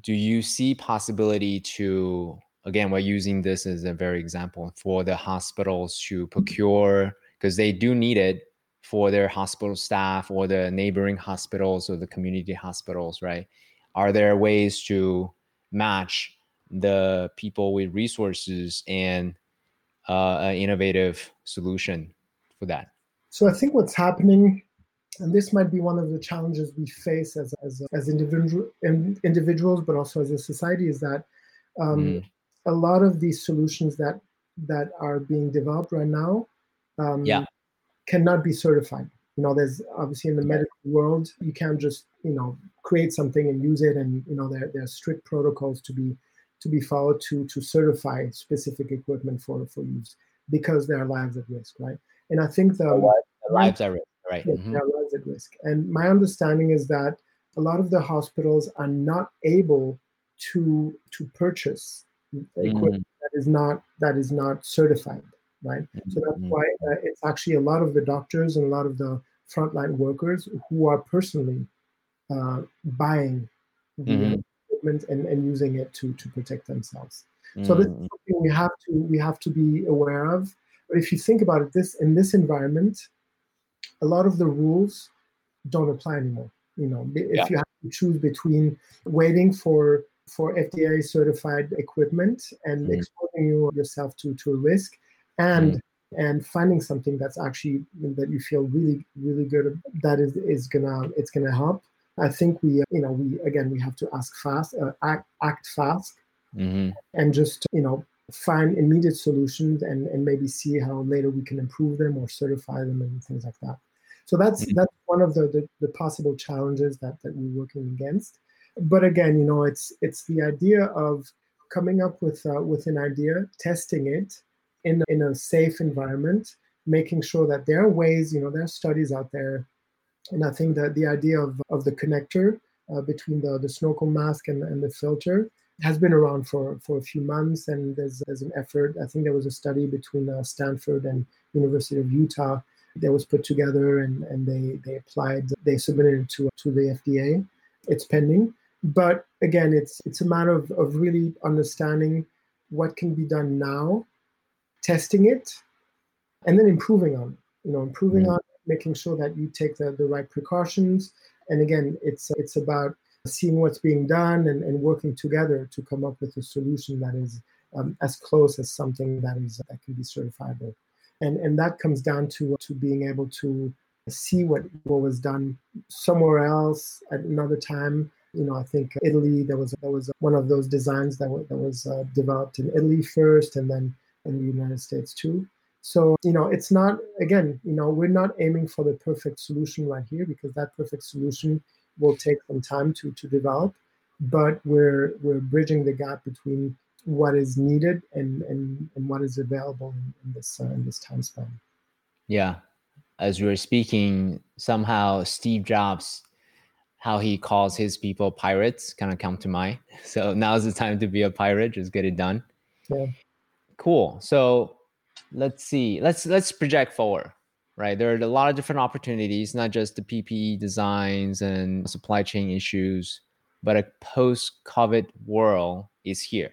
do you see possibility to again we're using this as a very example for the hospitals to procure because they do need it for their hospital staff or the neighboring hospitals or the community hospitals right are there ways to match the people with resources and uh, an innovative solution for that so i think what's happening and this might be one of the challenges we face as as, as individual individuals but also as a society is that um, mm. A lot of these solutions that that are being developed right now um, yeah. cannot be certified. You know there's obviously in the medical world you can't just you know create something and use it and you know there, there are strict protocols to be to be followed to to certify specific equipment for for use because there are lives at risk right? And i think the, the lives are risk right? Mm-hmm. their lives at risk. And my understanding is that a lot of the hospitals are not able to to purchase equipment mm. that is not that is not certified right mm-hmm. so that's mm-hmm. why uh, it's actually a lot of the doctors and a lot of the frontline workers who are personally uh, buying the mm-hmm. equipment and, and using it to to protect themselves mm-hmm. so this is something we have to we have to be aware of but if you think about it this in this environment a lot of the rules don't apply anymore. You know, if yeah. you have to choose between waiting for for FDA certified equipment and mm. exposing you yourself to to a risk, and mm. and finding something that's actually that you feel really really good that is is gonna it's gonna help. I think we you know we again we have to ask fast, uh, act act fast, mm-hmm. and just you know find immediate solutions and, and maybe see how later we can improve them or certify them and things like that. So that's mm-hmm. that's one of the, the, the possible challenges that, that we're working against. But again, you know, it's it's the idea of coming up with uh, with an idea, testing it in in a safe environment, making sure that there are ways, you know, there are studies out there, and I think that the idea of, of the connector uh, between the, the snorkel mask and, and the filter has been around for, for a few months, and there's, there's an effort. I think there was a study between uh, Stanford and University of Utah that was put together, and, and they they applied, they submitted it to to the FDA. It's pending, but again, it's it's a matter of, of really understanding what can be done now, testing it, and then improving on it. You know, improving mm-hmm. on it, making sure that you take the, the right precautions. And again, it's it's about seeing what's being done and, and working together to come up with a solution that is um, as close as something that is that can be certifiable and and that comes down to to being able to see what what was done somewhere else at another time you know i think italy there was there was one of those designs that, was, that was uh, developed in italy first and then in the united states too so you know it's not again you know we're not aiming for the perfect solution right here because that perfect solution will take some time to to develop, but we're we're bridging the gap between what is needed and and, and what is available in this uh, in this time span. Yeah, as we were speaking, somehow Steve Jobs, how he calls his people pirates, kind of come to mind. So now's the time to be a pirate. Just get it done. Yeah. Cool. So let's see. Let's let's project forward. Right, there are a lot of different opportunities, not just the PPE designs and supply chain issues, but a post-COVID world is here.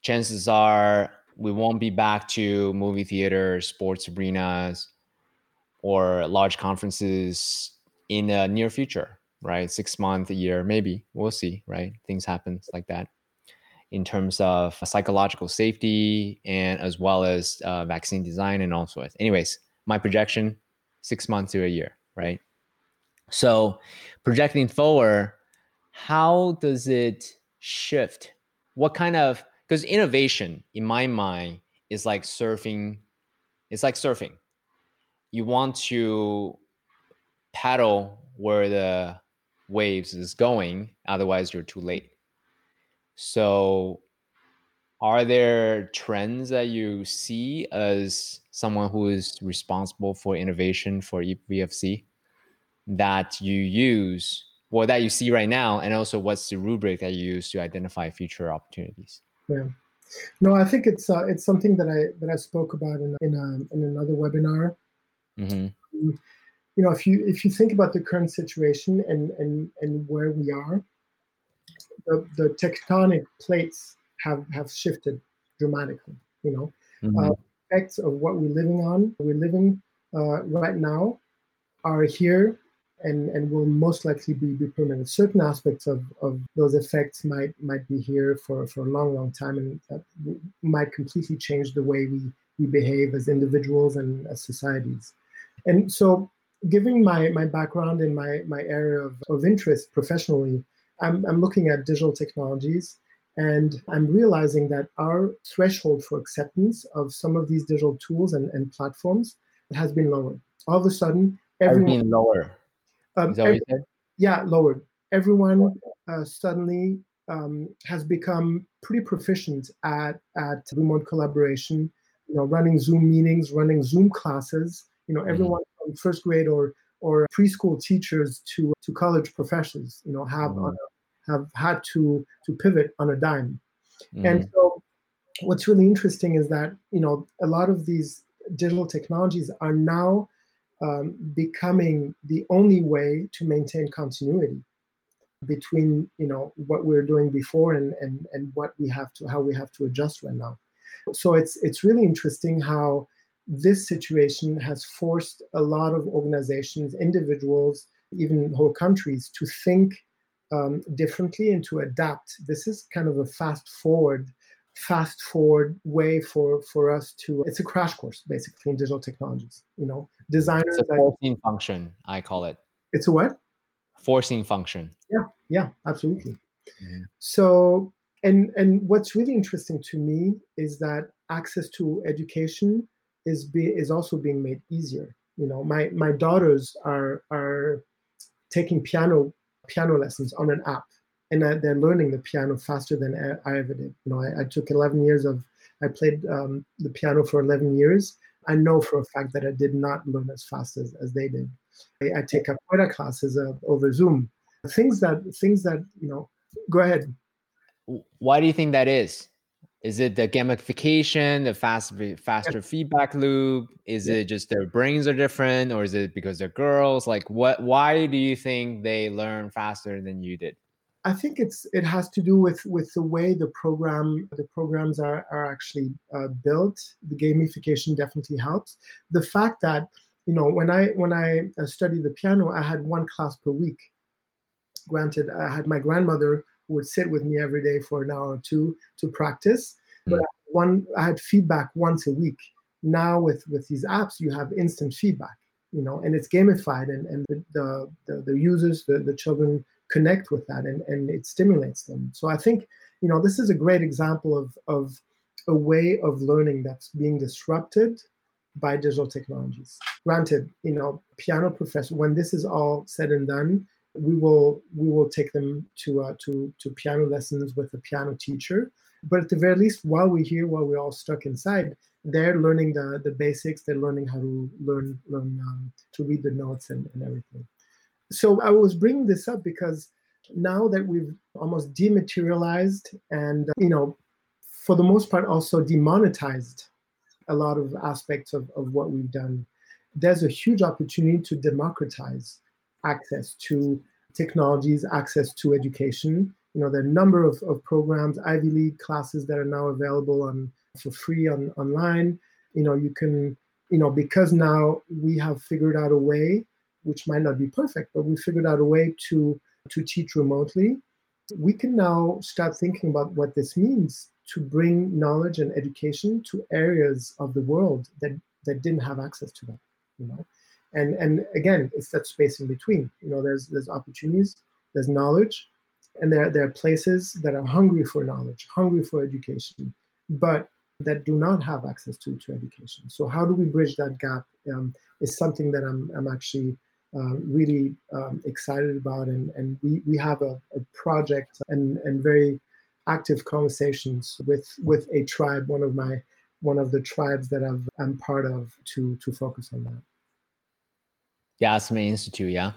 Chances are we won't be back to movie theaters, sports arenas, or large conferences in the near future, right? Six months, a year, maybe. We'll see, right? Things happen like that in terms of psychological safety and as well as uh, vaccine design and all sorts. Anyways, my projection, six months to a year, right? So projecting forward, how does it shift? What kind of because innovation in my mind is like surfing, it's like surfing. You want to paddle where the waves is going, otherwise you're too late. So are there trends that you see as someone who is responsible for innovation for VFC that you use or that you see right now and also what's the rubric that you use to identify future opportunities yeah no i think it's uh, it's something that i that i spoke about in in, a, in another webinar mm-hmm. You know if you if you think about the current situation and and and where we are the, the tectonic plates have have shifted dramatically. You know, mm-hmm. uh, effects of what we're living on, we're living uh, right now, are here and and will most likely be, be permanent. Certain aspects of, of those effects might might be here for, for a long, long time, and that might completely change the way we, we behave as individuals and as societies. And so, given my my background and my my area of, of interest professionally, I'm, I'm looking at digital technologies and I'm realizing that our threshold for acceptance of some of these digital tools and, and platforms has been lowered. All of a sudden, everyone been lower. Um, every, yeah, lowered. Everyone uh, suddenly um, has become pretty proficient at at remote collaboration. You know, running Zoom meetings, running Zoom classes. You know, mm-hmm. everyone. From first grade or or preschool teachers to to college professors, you know, have mm. have had to to pivot on a dime. Mm. And so, what's really interesting is that you know a lot of these digital technologies are now um, becoming the only way to maintain continuity between you know what we are doing before and and and what we have to how we have to adjust right now. So it's it's really interesting how this situation has forced a lot of organizations, individuals, even whole countries to think um, differently and to adapt. This is kind of a fast forward, fast forward way for for us to. It's a crash course basically in digital technologies. You know, designers. It's a forcing function. I call it. It's a what? Forcing function. Yeah, yeah, absolutely. Mm-hmm. So, and and what's really interesting to me is that access to education is be is also being made easier. You know, my my daughters are are taking piano piano lessons on an app, and they're learning the piano faster than I ever did. You know, I, I took 11 years of I played um, the piano for 11 years. I know for a fact that I did not learn as fast as, as they did. I, I take capoeira classes uh, over Zoom. Things that things that you know. Go ahead. Why do you think that is? Is it the gamification, the fast, faster feedback loop? Is yeah. it just their brains are different, or is it because they're girls? Like, what? Why do you think they learn faster than you did? I think it's it has to do with with the way the program the programs are are actually uh, built. The gamification definitely helps. The fact that you know when I when I uh, studied the piano, I had one class per week. Granted, I had my grandmother would sit with me every day for an hour or two to practice. Mm. But one, I had feedback once a week. Now with with these apps, you have instant feedback, you know, and it's gamified, and and the the, the users, the, the children connect with that, and and it stimulates them. So I think, you know, this is a great example of of a way of learning that's being disrupted by digital technologies. Granted, you know, piano professor, when this is all said and done, we will we will take them to uh, to to piano lessons with a piano teacher. But at the very least, while we're here, while we're all stuck inside, they're learning the the basics. They're learning how to learn learn um, to read the notes and, and everything. So I was bringing this up because now that we've almost dematerialized and you know for the most part also demonetized a lot of aspects of, of what we've done. There's a huge opportunity to democratize access to technologies, access to education. You know, there are a number of, of programs, Ivy League classes that are now available on for free on online. You know, you can, you know, because now we have figured out a way, which might not be perfect, but we figured out a way to to teach remotely. We can now start thinking about what this means to bring knowledge and education to areas of the world that that didn't have access to that. You know, and and again, it's that space in between. You know, there's there's opportunities, there's knowledge, and there there are places that are hungry for knowledge, hungry for education, but that do not have access to, to education. So how do we bridge that gap um, is something that I'm, I'm actually uh, really um, excited about. And, and we, we have a, a, project and, and very active conversations with, with a tribe, one of my one of the tribes that I've, I'm part of to, to focus on that. Yasmin Institute, yeah?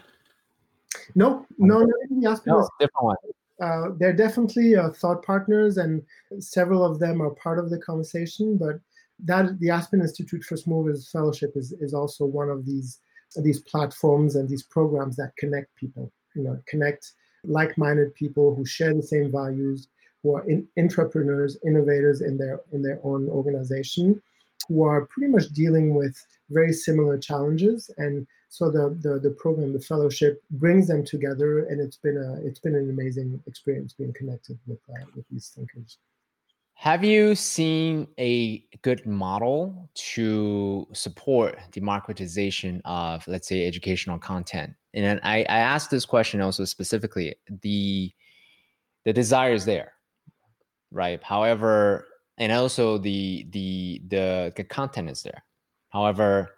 No, no. No, different one uh, they're definitely uh, thought partners, and several of them are part of the conversation. But that the Aspen Institute First Movers Fellowship is is also one of these these platforms and these programs that connect people. You know, connect like-minded people who share the same values, who are in, entrepreneurs, innovators in their in their own organization, who are pretty much dealing with very similar challenges. And so the, the the program the fellowship brings them together and it's been a it's been an amazing experience being connected with uh, with these thinkers. Have you seen a good model to support democratization of let's say educational content? And i i asked this question also specifically the the desire is there right? However and also the the the, the content is there. However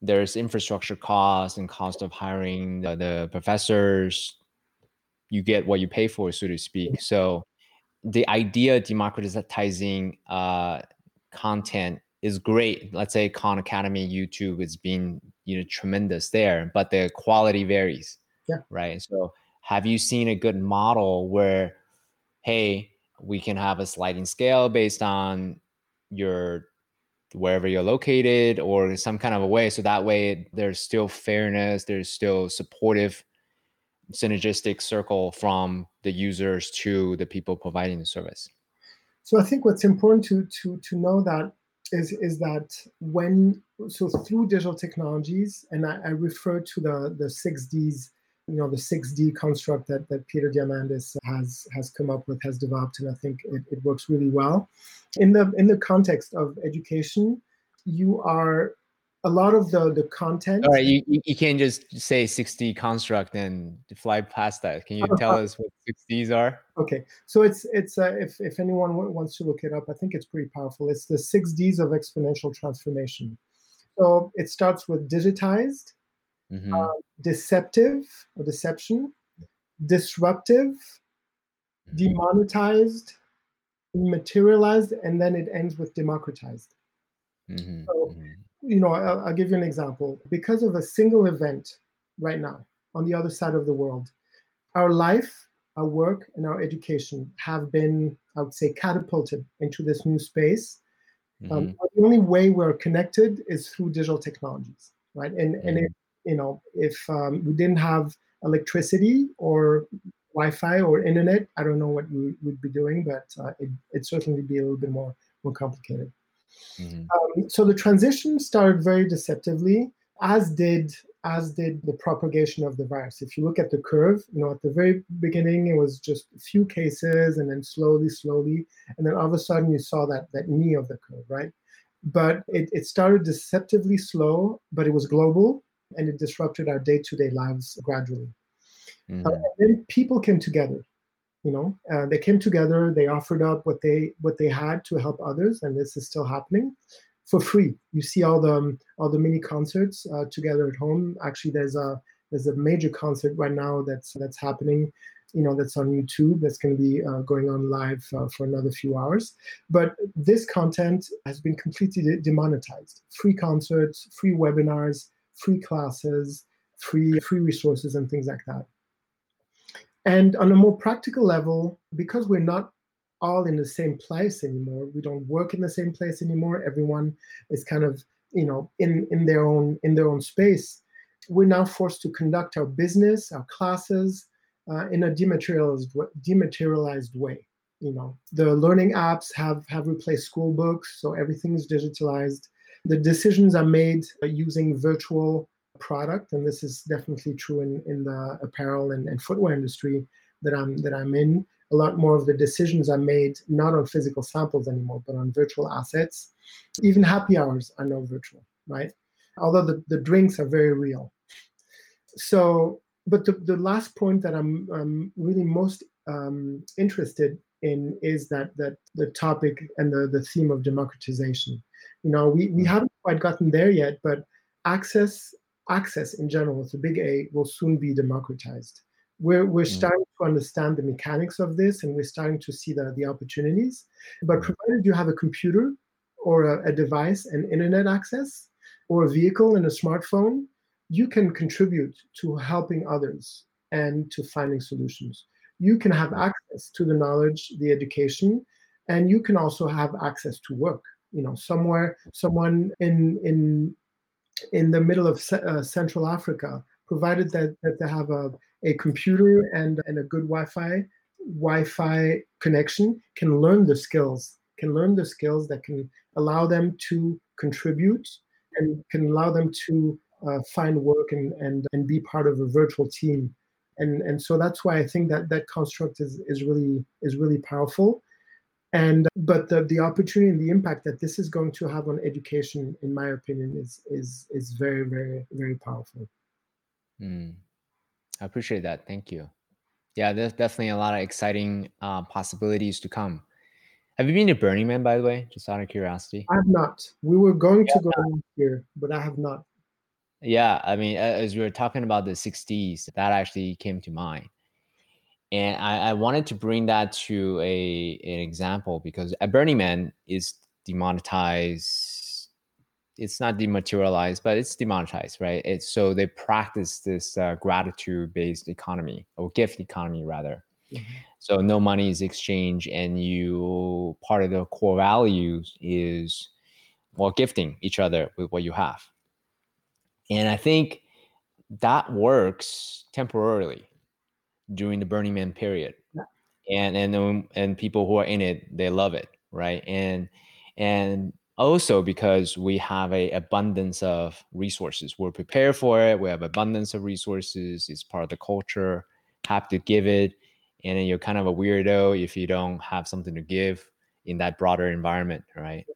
there's infrastructure costs and cost of hiring the, the professors. You get what you pay for so to speak. So the idea of democratizing uh, content is great. Let's say khan academy youtube is being you know tremendous there but the quality varies yeah. right? So have you seen a good model where hey we can have a sliding scale based on your wherever you're located or some kind of a way. So that way there's still fairness there's still supportive synergistic circle from the users to the people providing the service. So i think what's important to to to know that is is that when so through digital technologies and i, I refer to the the six d's you know the 6d construct that, that peter diamandis has has come up with has developed and i think it, it works really well. In the in the context of education you are a lot of the the content all right you, you can't just say 6d construct and fly past that. Can you tell us what 6ds are? Okay so it's it's uh, if if anyone wants to look it up i think it's pretty powerful. It's the six d's of exponential transformation. So it starts with digitized mm-hmm. uh, deceptive or deception, disruptive, mm-hmm. demonetized, materialized, and then it ends with democratized. Mm-hmm. So, mm-hmm. you know, I'll, I'll give you an example. Because of a single event right now on the other side of the world, our life, our work, and our education have been, I would say, catapulted into this new space. Um, mm-hmm. the only way we're connected is through digital technologies, right? And mm-hmm. and you know, if um, we didn't have electricity or Wi-Fi or internet, I don't know what we would be doing, but uh, it, would certainly be a little bit more more complicated. Mm-hmm. Um, so the transition started very deceptively, as did as did the propagation of the virus. If you look at the curve, you know, at the very beginning it was just a few cases, and then slowly, slowly, and then all of a sudden you saw that that knee of the curve, right? But it, it started deceptively slow, but it was global, and it disrupted our day-to-day lives gradually. Mm. Uh, then people came together. You know, uh, they came together. They offered up what they what they had to help others, and this is still happening for free. You see all the um, all the mini concerts uh, together at home. Actually, there's a there's a major concert right now that's that's happening you know that's on youtube that's going to be uh, going on live uh, for another few hours but this content has been completely de- demonetized free concerts free webinars free classes, free free resources, and things like that. And on a more practical level, because we're not all in the same place anymore. We don't work in the same place anymore. Everyone is kind of you know in in their own in their own space. We're now forced to conduct our business, our classes, uh, in a dematerialized dematerialized way. You know, the learning apps have have replaced school books, so everything is digitalized. The decisions are made using virtual product, and this is definitely true in, in the apparel and, and footwear industry that I'm that I'm in. A lot more of the decisions are made not on physical samples anymore, but on virtual assets. Even happy hours are now virtual, right? Although the, the drinks are very real. So, but the, the last point that I'm, I'm really most um, interested in is that that the topic and the, the theme of democratization. You know, we, we haven't quite gotten there yet, but access access in general, with a big A, will soon be democratized. We're, we're mm. starting to understand the mechanics of this and we're starting to see the, the opportunities. But mm. provided you have a computer or a, a device and internet access or a vehicle and a smartphone, you can contribute to helping others and to finding solutions. You can have mm. access to the knowledge, the education, and you can also have access to work. You know, somewhere, someone in in in the middle of uh, Central Africa, provided that, that they have a, a computer and, and a good Wi-Fi Wi-Fi connection, can learn the skills, can learn the skills that can allow them to contribute and can allow them to uh, find work and, and, and be part of a virtual team. And, and so that's why I think that that construct is, is really is really powerful and but the, the opportunity and the impact that this is going to have on education in my opinion is is is very very very powerful. Mm. i appreciate that. Thank you. Yeah there's definitely a lot of exciting uh, possibilities to come. Have you been to Burning Man by the way? Just out of curiosity. I have not. We were going yeah. to go here but i have not. Yeah i mean as we were talking about the 60s that actually came to mind and I, I, wanted to bring that to a an example because at Burning Man is demonetized. It's not dematerialized, but it's demonetized, right? It's so they practice this uh, gratitude based economy or gift economy rather. Mm-hmm. So no money is exchanged, and you part of the core values is well gifting each other with what you have. And I think that works temporarily during the Burning Man period, and and and people who are in it they love it, right? And and also because we have a abundance of resources, we're prepared for it. We have abundance of resources. It's part of the culture. Have to give it, and then you're kind of a weirdo if you don't have something to give in that broader environment, right?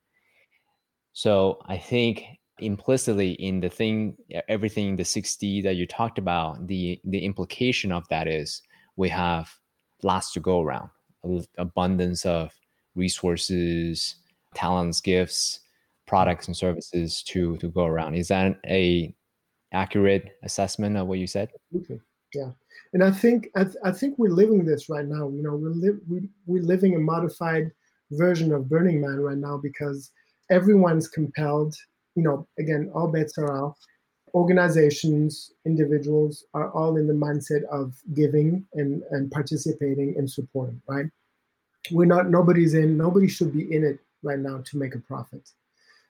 So I think implicitly in the thing everything the 60 that you talked about the the implication of that is we have lots to go around. Abundance of resources talents gifts products and services to to go around. Is that a accurate assessment of what you said? Absolutely. yeah. And i think I, th- I think we're living this right now. You know we're, li- we, we're living a modified version of Burning Man right now because everyone's compelled you know, again, all bets are off. Organizations, individuals are all in the mindset of giving and, and participating and supporting, right? We're not, nobody's in, nobody should be in it right now to make a profit.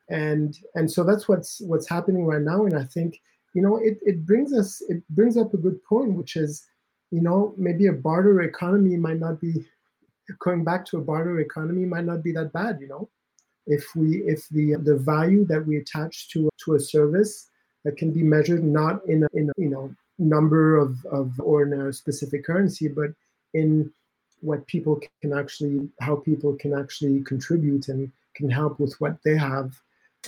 And and so that's what's what's happening right now. And I think, you know, it, it brings us, it brings up a good point, which is, you know, maybe a barter economy might not be going back to a barter economy might not be that bad, you know if we if the the value that we attach to to a service that can be measured not in a, in a, you know number of of or in a specific currency but in what people can actually how people can actually contribute and can help with what they have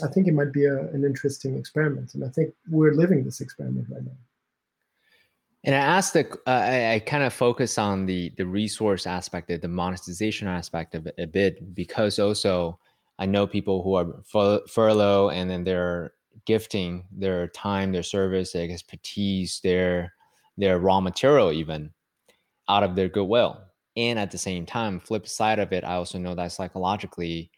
i think it might be a, an interesting experiment. And i think we're living this experiment right now. And I asked the, uh, I, I kind of focus on the the resource aspect, of the monetization aspect of a bit, because also I know people who are fur- furlough and then they're gifting their time, their service, their expertise, their their raw material even out of their goodwill. And at the same time, flip side of it, I also know that psychologically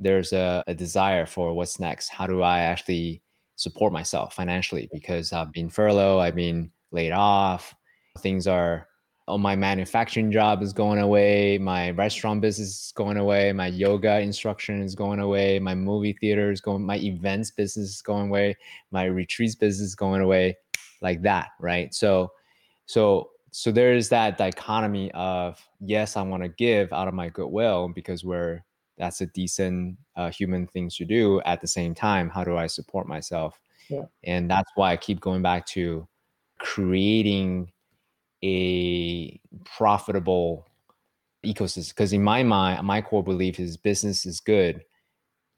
there's a, a desire for what's next. How do I actually support myself financially? Because I've been furloughed, I've been laid off, things are oh, my manufacturing job is going away, my restaurant business is going away, my yoga instruction is going away, my movie theater is going, my events business is going away, my retreats business is going away, like that, right? So, so, so there's that dichotomy of yes, I want to give out of my goodwill because we're that's a decent uh, human thing to do. At the same time, how do I support myself? Yeah. And that's why I keep going back to creating a profitable ecosystem because in my mind my core belief is business is good.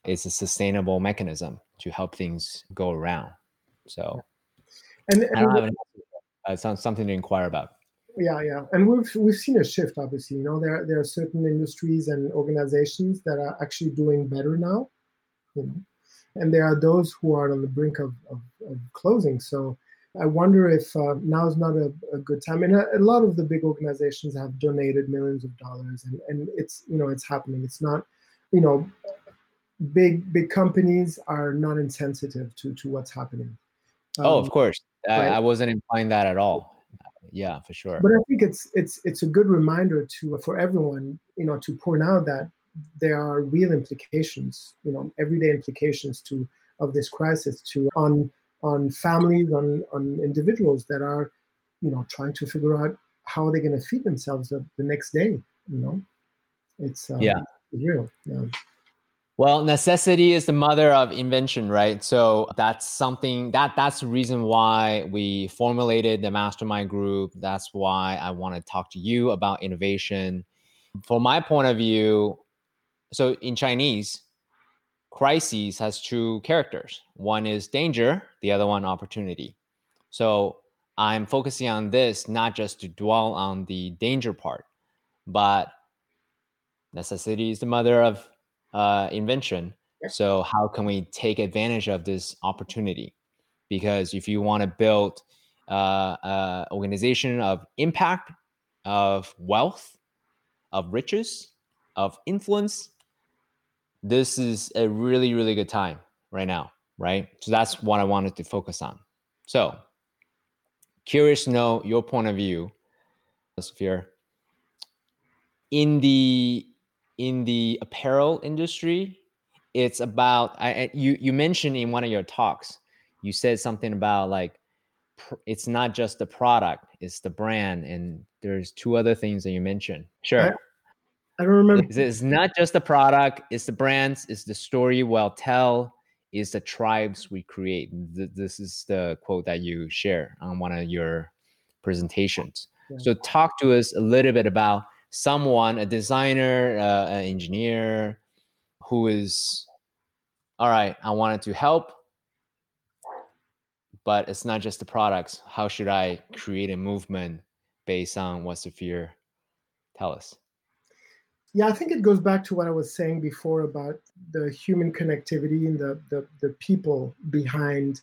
It's a sustainable mechanism to help things go around. So and, and i don't have any, uh, something to inquire about. Yeah yeah. And we've we've seen a shift obviously. You know there there are certain industries and organizations that are actually doing better now you know and there are those who are on the brink of, of, of closing. So I wonder if uh, now is not a, a, good time. And a, a, lot of the big organizations have donated millions of dollars, and, and it's you know it's happening. It's not, you know, big big companies are not insensitive to to what's happening. Um, oh, of um, course? I, I wasn't implying that at all. Yeah, for sure. But I think it's it's it's a good reminder to for everyone, you know, to point out that there are real implications, you know, everyday implications to of this crisis to on on families, on, on individuals that are, you know, trying to figure out how are they're going to feed themselves the, the, next day. You know, it's um, yeah real. Yeah. Well, necessity is the mother of invention, right? So that's something that that's the reason why we formulated the mastermind group. That's why I want to talk to you about innovation. From my point of view, so in Chinese, crises has two characters. One is danger, the other one opportunity. So I'm focusing on this not just to dwell on the danger part, but necessity is the mother of uh, invention. So how can we take advantage of this opportunity? Because if you want to build uh, an organization of impact, of wealth, of riches, of influence, this is a really, really good time right now, right? So that's what I wanted to focus on. So, curious to know your point of view, Safir. In the in the apparel industry, it's about I, you you mentioned in one of your talks, you said something about like it's not just the product, it's the brand, and there's two other things that you mentioned. Sure. I don't remember. It's, not just the product; it's the brands, it's the story we'll tell, it's the tribes we create. This is the quote that you share on one of your presentations. Yeah. So, talk to us a little bit about someone, a designer, uh, an engineer, who is, all right. I wanted to help, but it's not just the products. How should I create a movement based on what Safir tell us? Yeah, I think it goes back to what I was saying before about the human connectivity and the the, the people behind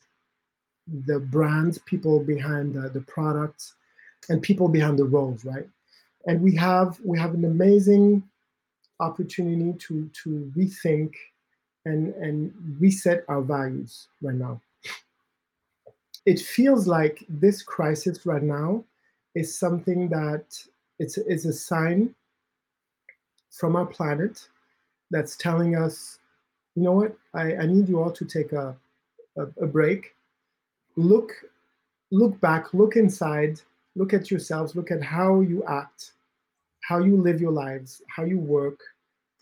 the brands, people behind the, the products, and people behind the roles, right? And we have we have an amazing opportunity to to rethink and and reset our values right now. It feels like this crisis right now is something that it's it's a sign from our planet that's telling us, you know what, I, I need you all to take a, a, a break. Look, look back, look inside, look at yourselves, look at how you act, how you live your lives, how you work,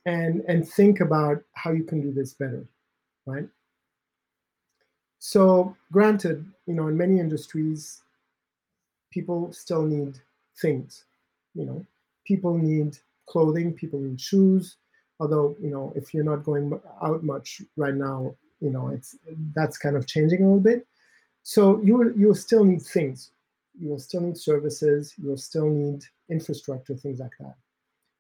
and and think about how you can do this better, right? So, granted, you know, in many industries, people still need things. You know, people need clothing, people in shoes. Although, you know, if you're not going out much right now, you know, it's that's kind of changing a little bit. So you will you still need things. You will still need services. You will still need infrastructure, things like that.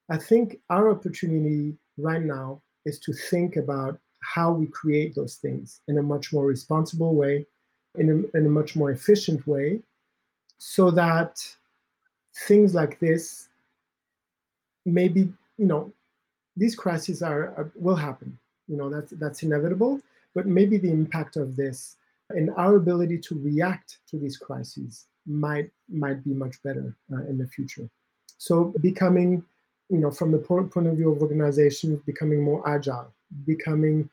I think our opportunity right now is to think about how we create those things in a much more responsible way, in a, in a much more efficient way, so that things like this maybe you know these crises are, are, will happen you know that's that's inevitable but maybe the impact of this and our ability to react to these crises might might be much better uh, in the future. So becoming, you know, from the point, point of view of organizations, becoming more agile, becoming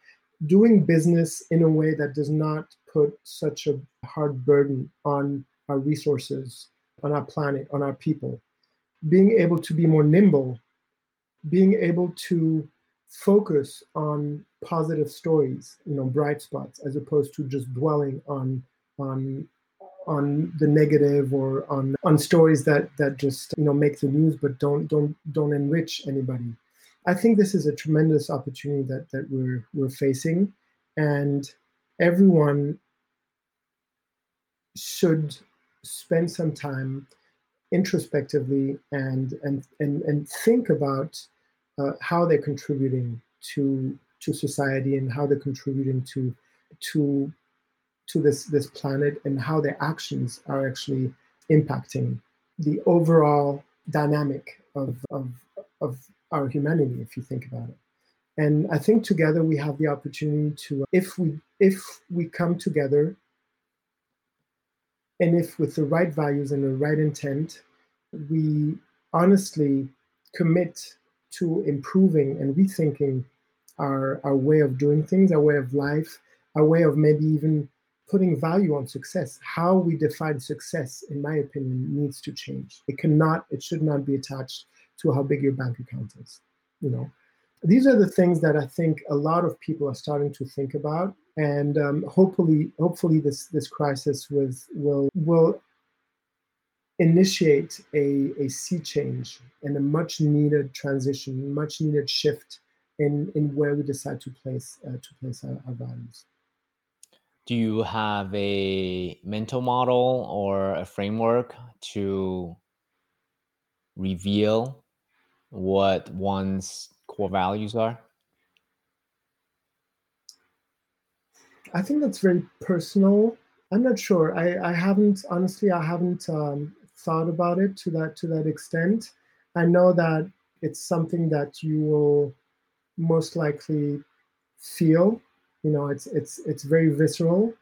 doing business in a way that does not put such a hard burden on our resources, on our planet, on our people. Being able to be more nimble, being able to focus on positive stories, you know, bright spots, as opposed to just dwelling on on on the negative or on on stories that that just you know make the news but don't don't don't enrich anybody. I think this is a tremendous opportunity that that we're we're facing, and everyone should spend some time introspectively and and and, and think about uh, how they're contributing to to society and how they're contributing to to to this this planet and how their actions are actually impacting the overall dynamic of of of our humanity if you think about it. And i think together we have the opportunity to if we if we come together and if with the right values and the right intent we honestly commit to improving and rethinking our, our way of doing things, our way of life, our way of maybe even putting value on success. How we define success, in my opinion, needs to change. It cannot, it should not be attached to how big your bank account is. You know, these are the things that I think a lot of people are starting to think about, and um, hopefully, hopefully, this this crisis was will will initiate a, a sea change and a much needed transition, much needed shift in, in where we decide to place uh, to place our, our values. Do you have a mental model or a framework to reveal what one's core values are? I think that's very personal. I'm not sure. I, I haven't honestly. I haven't um, thought about it to that to that extent. I know that it's something that you will most likely feel. You know, it's it's it's very visceral,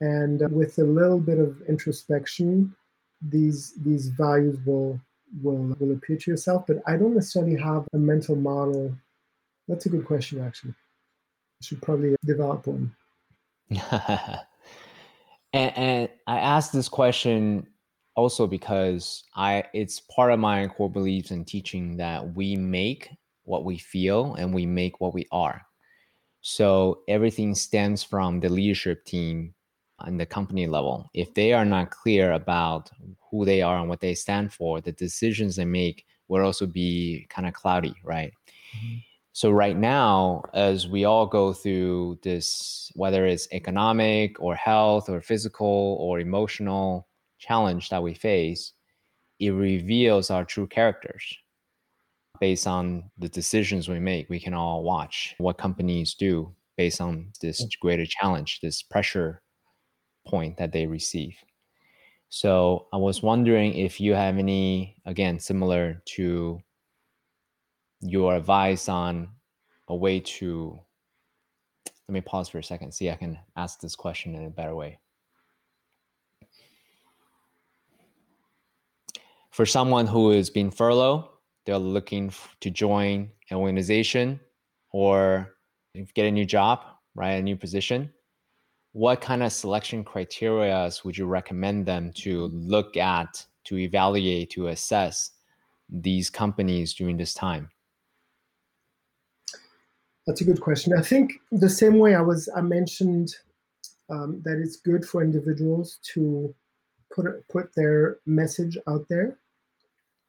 and with a little bit of introspection, these these values will will will appear to yourself. But I don't necessarily have a mental model. That's a good question, actually. I should probably develop one. and, and I asked this question also because I it's part of my core beliefs and teaching that we make what we feel and we make what we are. So everything stems from the leadership team and the company level. If they are not clear about who they are and what they stand for, the decisions they make will also be kind of cloudy, right? Mm-hmm. So right now, as we all go through this, whether it's economic or health or physical or emotional challenge that we face, it reveals our true characters based on the decisions we make. We can all watch what companies do based on this mm. greater challenge, this pressure point that they receive. So I was wondering if you have any, again, similar to your advice on a way to. Let me pause for a second, see I can ask this question in a better way. for someone who is being furloughed, they're looking to join an organization or get a new job, right? A new position. What kind of selection criteria would you recommend them to look at, to evaluate, to assess these companies during this time? That's a good question. I think the same way I was I mentioned um, that it's good for individuals to put put their message out there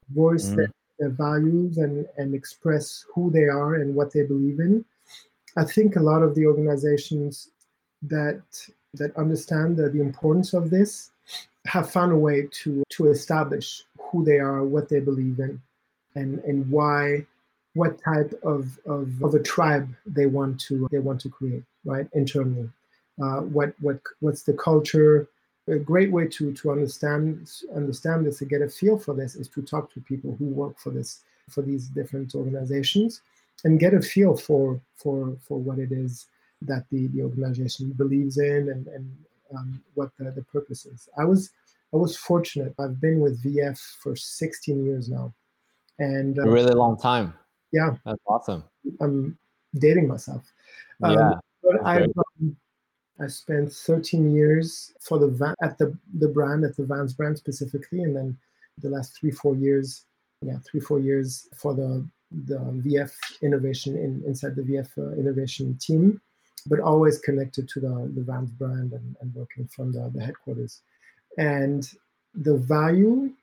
voice mm. their, their, values and, and express who they are and what they believe in. I think a lot of the organizations that that understand the, the importance of this have found a way to to establish who they are, what they believe in, and and why what type of, of, of a tribe they want to they want to create right internally uh, what what what's the culture a great way to to understand understand this and get a feel for this is to talk to people who work for this for these different organizations and get a feel for for for what it is that the the organization believes in and and um, what the, the purpose is. I was I was fortunate. I've been with VF for 16 years now, and uh, a really long time. Yeah, that's awesome. I'm dating myself. Um, yeah, but I um, I spent 13 years for the van, at the the brand at the Vans brand specifically, and then the last three four years, yeah, three four years for the the VF innovation in, inside the VF uh, innovation team, but always connected to the the Vans brand and, and working from the, the headquarters, and the value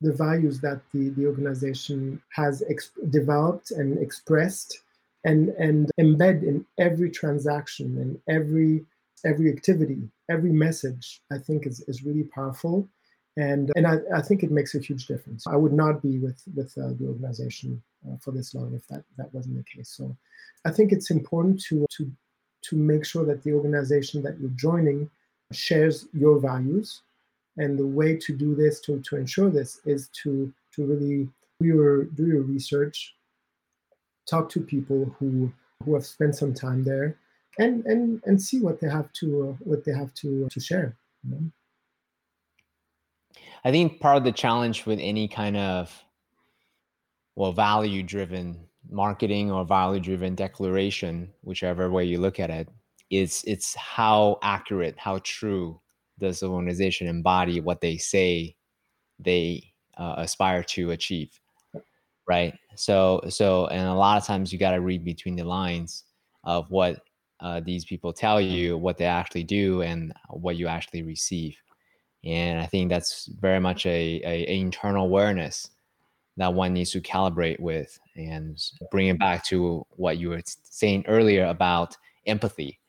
the values that the, the organization has developed and expressed and and embed in every transaction and every every activity every message i think is, is really powerful. And and I, I think it makes a huge difference. I would not be with with uh, the organization uh, for this long if that that wasn't the case. So i think it's important to to to make sure that the organization that you're joining shares your values and the way to do this to to ensure this is to to really do your do your research talk to people who who have spent some time there and and and see what they have to uh, what they have to to share you know? i think part of the challenge with any kind of well value driven marketing or value driven declaration whichever way you look at it is it's how accurate how true does the organization embody what they say they uh, aspire to achieve right? So so and a lot of times you got to read between the lines of what uh, these people tell you what they actually do and what you actually receive. And i think that's very much a, a, a internal awareness that one needs to calibrate with and bring it back to what you were saying earlier about empathy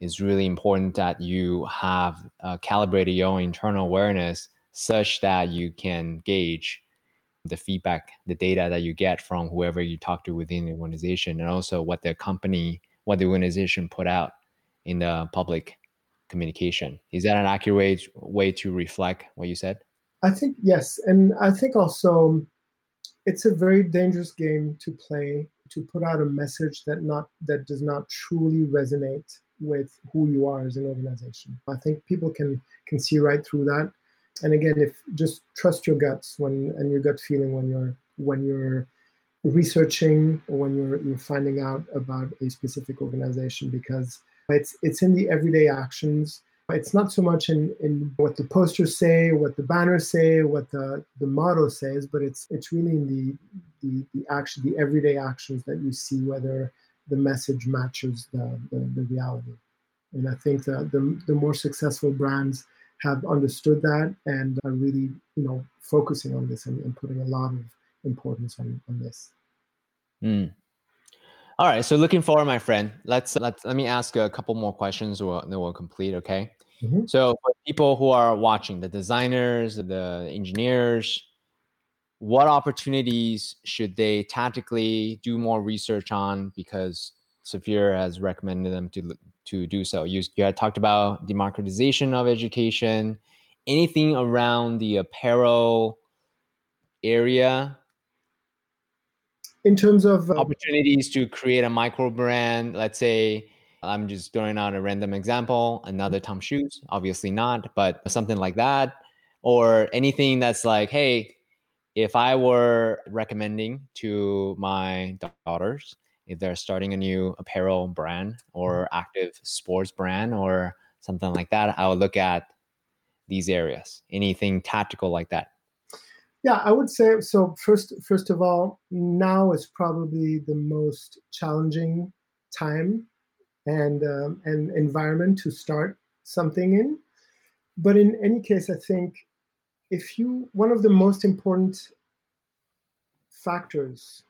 it's really important that you have uh, calibrated your own internal awareness such that you can gauge the feedback, the data that you get from whoever you talk to within the organization, and also what the company, what the organization put out in the public communication. Is that an accurate way to reflect what you said? I think yes, and I think also it's a very dangerous game to play to put out a message that not that does not truly resonate with who you are as an organization. I think people can can see right through that and again if just trust your guts when and your gut feeling when you're when you're researching or when you're you're finding out about a specific organization because it's it's in the everyday actions it's not so much in, in what the posters say what the banners say what the, the motto says but it's it's really in the, the the action the everyday actions that you see whether the message matches the, the, the reality and i think that the, the more successful brands have understood that and are really, you know, focusing on this and, and putting a lot of importance on, on this. Mm. All right. So looking forward, my friend, let's let's let me ask a couple more questions and then we'll complete. Okay. Mm-hmm. So for people who are watching, the designers, the engineers, what opportunities should they tactically do more research on? Because Safir has recommended them to to do so. You, you had talked about democratization of education, anything around the apparel area. In terms of uh, opportunities to create a micro brand, let's say I'm just throwing out a random example, another Tom Shoes, obviously not, but something like that, or anything that's like, hey, if I were recommending to my daughters if they're starting a new apparel brand or mm-hmm. active sports brand or something like that, I would look at these areas. Anything tactical like that? Yeah, I would say so. First, first of all, now is probably the most challenging time and um, and environment to start something in. But in any case, I think if you one of the most important factors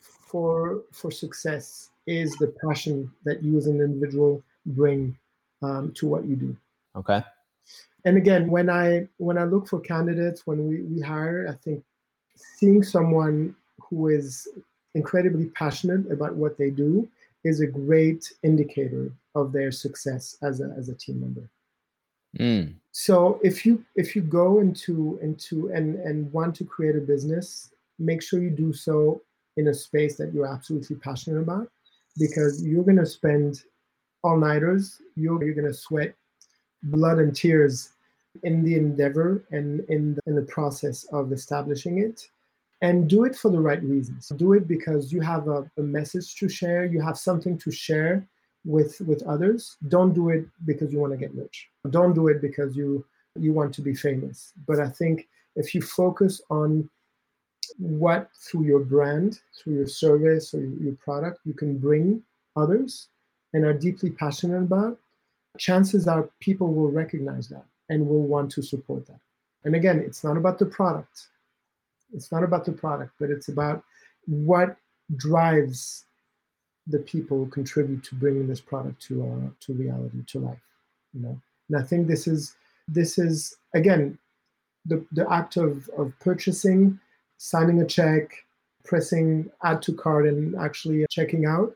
for for success is the passion that you as an individual bring um, to what you do. Okay. And again, when I when I look for candidates, when we, we hire, I think seeing someone who is incredibly passionate about what they do is a great indicator of their success as a, as a team member. Mm. So if you if you go into into and and want to create a business, make sure you do so in a space that you're absolutely passionate about because you're going to spend all nighters, you're, you're going to sweat blood and tears in the endeavor and in the, in the process of establishing it and do it for the right reasons do it because you have a, a, message to share you have something to share with with others don't do it because you want to get rich don't do it because you you want to be famous but i think if you focus on what through your brand through your service or your product you can bring others and are deeply passionate about chances are people will recognize that and will want to support that. And again, it's not about the product. It's not about the product, but it's about what drives the people who contribute to bringing this product to uh, to reality, to life. You know, and I think this is this is again the the act of of purchasing, signing a check, pressing add to cart, and actually checking out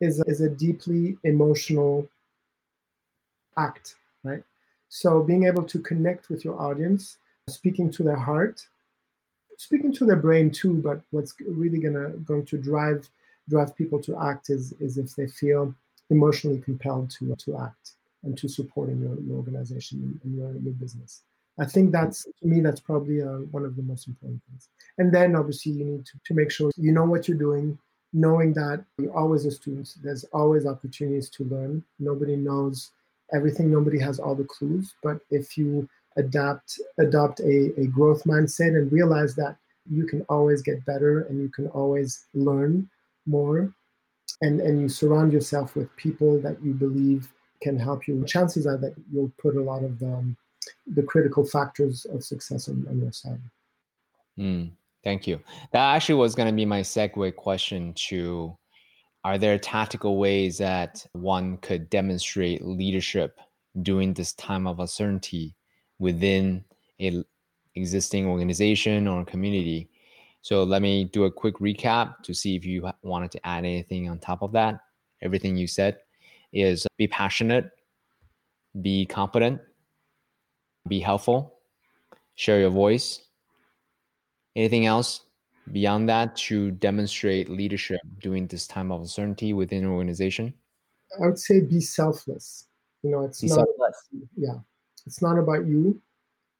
is is a deeply emotional act, right? So being able to connect with your audience, speaking to their heart, speaking to their brain too, but what's really gonna going to drive drive people to act is is if they feel emotionally compelled to to act and to supporting your, your organization and your, your business. I think that's to me that's probably uh, one of the most important things. And then obviously you need to, to make sure you know what you're doing, knowing that you're always a student. There's always opportunities to learn. Nobody knows everything nobody has all the clues but if you adapt adopt a, a growth mindset and realize that you can always get better and you can always learn more and and you surround yourself with people that you believe can help you. Chances are that you'll put a lot of the, um, the critical factors of success on, on your side. Mm, thank you. That actually was going to be my segue question to are there tactical ways that one could demonstrate leadership during this time of uncertainty within a existing organization or community so let me do a quick recap to see if you wanted to add anything on top of that everything you said is be passionate be competent be helpful share your voice anything else beyond that to demonstrate leadership during this time of uncertainty within an organization? I would say be selfless. You know, it's be not selfless. yeah, it's not about you.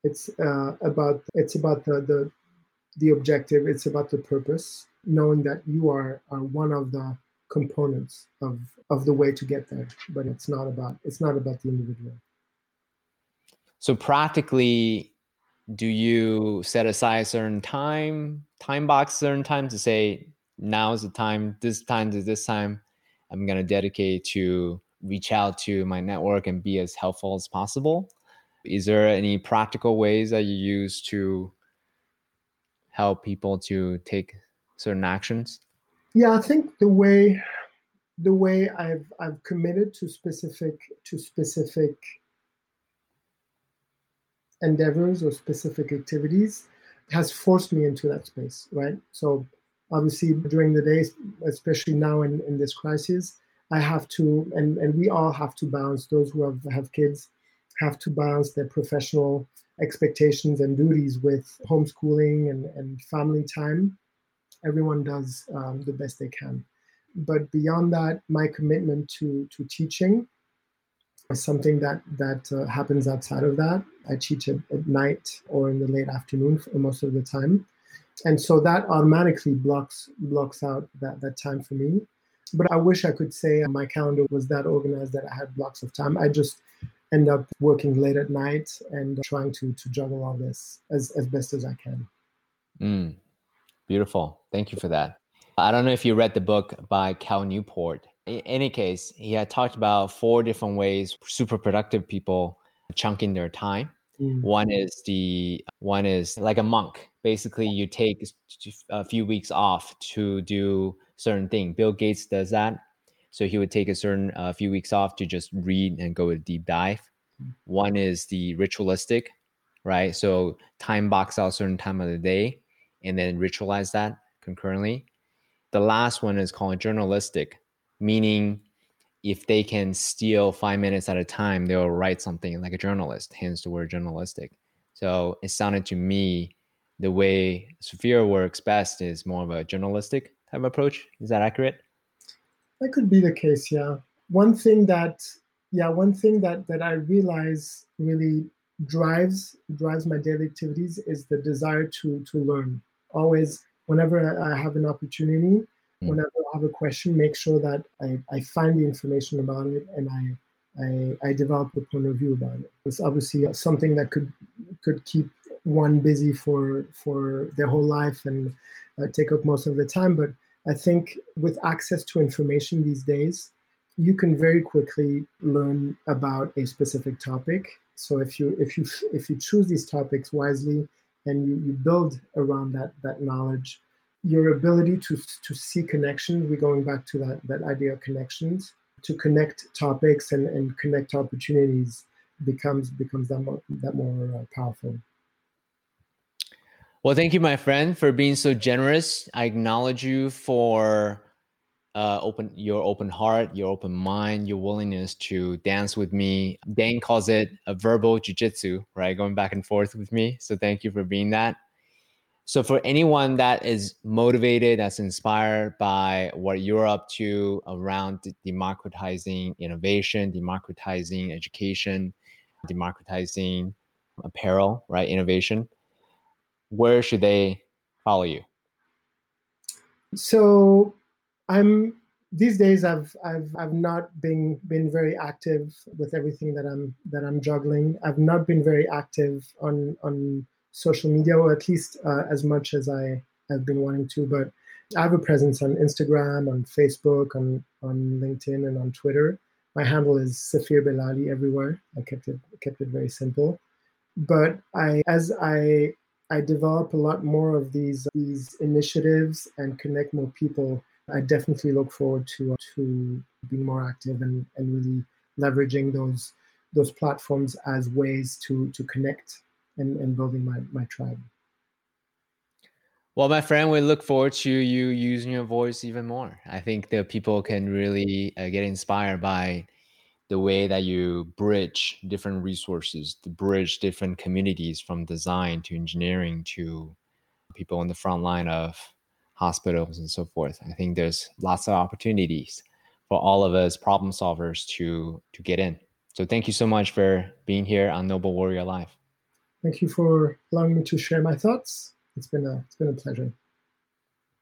It's uh, about it's about the the the objective. It's about the purpose. Knowing that you are are one of the components of of the way to get there, but it's not about it's not about the individual. So practically, do you set aside a certain time time box certain time to say now is the time this time to this time i'm going to dedicate to reach out to my network and be as helpful as possible is there any practical ways that you use to help people to take certain actions yeah i think the way the way i've i've committed to specific to specific endeavors or specific activities has forced me into that space, right? So obviously during the days, especially now in, in this crisis, I have to, and, and we all have to balance, those who have, have kids have to balance their professional expectations and duties with homeschooling and, and family time. Everyone does um, the best they can. But beyond that, my commitment to, to teaching is something that that uh, happens outside of that. I teach at, at night or in the late afternoon most of the time, and so that automatically blocks blocks out that that time for me. But I wish I could say my calendar was that organized that I had blocks of time. I just end up working late at night and trying to to juggle all this as as best as I can. Mm, beautiful. Thank you for that. I don't know if you read the book by Cal Newport, in any case, he had talked about four different ways super productive people chunking their time. Mm. One is the one is like a monk. Basically, you take a few weeks off to do certain thing. Bill Gates does that. So he would take a certain uh, few weeks off to just read and go a deep dive. Mm. One is the ritualistic, right? So time box out a certain time of the day and then ritualize that concurrently. The last one is called journalistic meaning if they can steal five minutes at a time, they'll write something like a journalist, hence the word journalistic. So it sounded to me the way Safir works best is more of a journalistic type approach. Is that accurate? That could be the case, yeah. One thing that, yeah, one thing that that I realize really drives drives my daily activities is the desire to to learn. Always, whenever I have an opportunity, mm. whenever I have a question, make sure that I, I find the information about it and I I, I develop a point of view about it. It's obviously something that could could keep one busy for for their whole life and uh, take up most of the time. But I think with access to information these days, you can very quickly learn about a specific topic. So if you if you if you choose these topics wisely and you, you build around that that knowledge, your ability to to see connections, we're going back to that that idea of connections, to connect topics and, and connect opportunities becomes becomes that more that more uh, powerful. Well, thank you, my friend, for being so generous. I acknowledge you for uh, open your open heart, your open mind, your willingness to dance with me. Dane calls it a verbal jujitsu, right? Going back and forth with me. So thank you for being that. So for anyone that is motivated, that's inspired by what you're up to around democratizing innovation, democratizing education, democratizing apparel, right? Innovation where should they follow you? So I'm these days I've I've I've not been been very active with everything that I'm that I'm juggling. I've not been very active on on social media, or at least uh, as much as I have been wanting to. But I have a presence on Instagram, on Facebook, on on LinkedIn, and on Twitter. My handle is Safir Bellali everywhere. I kept it kept it very simple. But I as I I develop a lot more of these these initiatives and connect more people. I definitely look forward to to being more active and, and really leveraging those those platforms as ways to to connect and, and building my, my tribe. Well, my friend, we look forward to you using your voice even more. I think that people can really uh, get inspired by the way that you bridge different resources, to bridge different communities from design to engineering to people on the front line of hospitals and so forth. I think there's lots of opportunities for all of us problem solvers to to get in. So thank you so much for being here on Noble Warrior Live. Thank you for allowing me to share my thoughts. It's been a it's been a pleasure.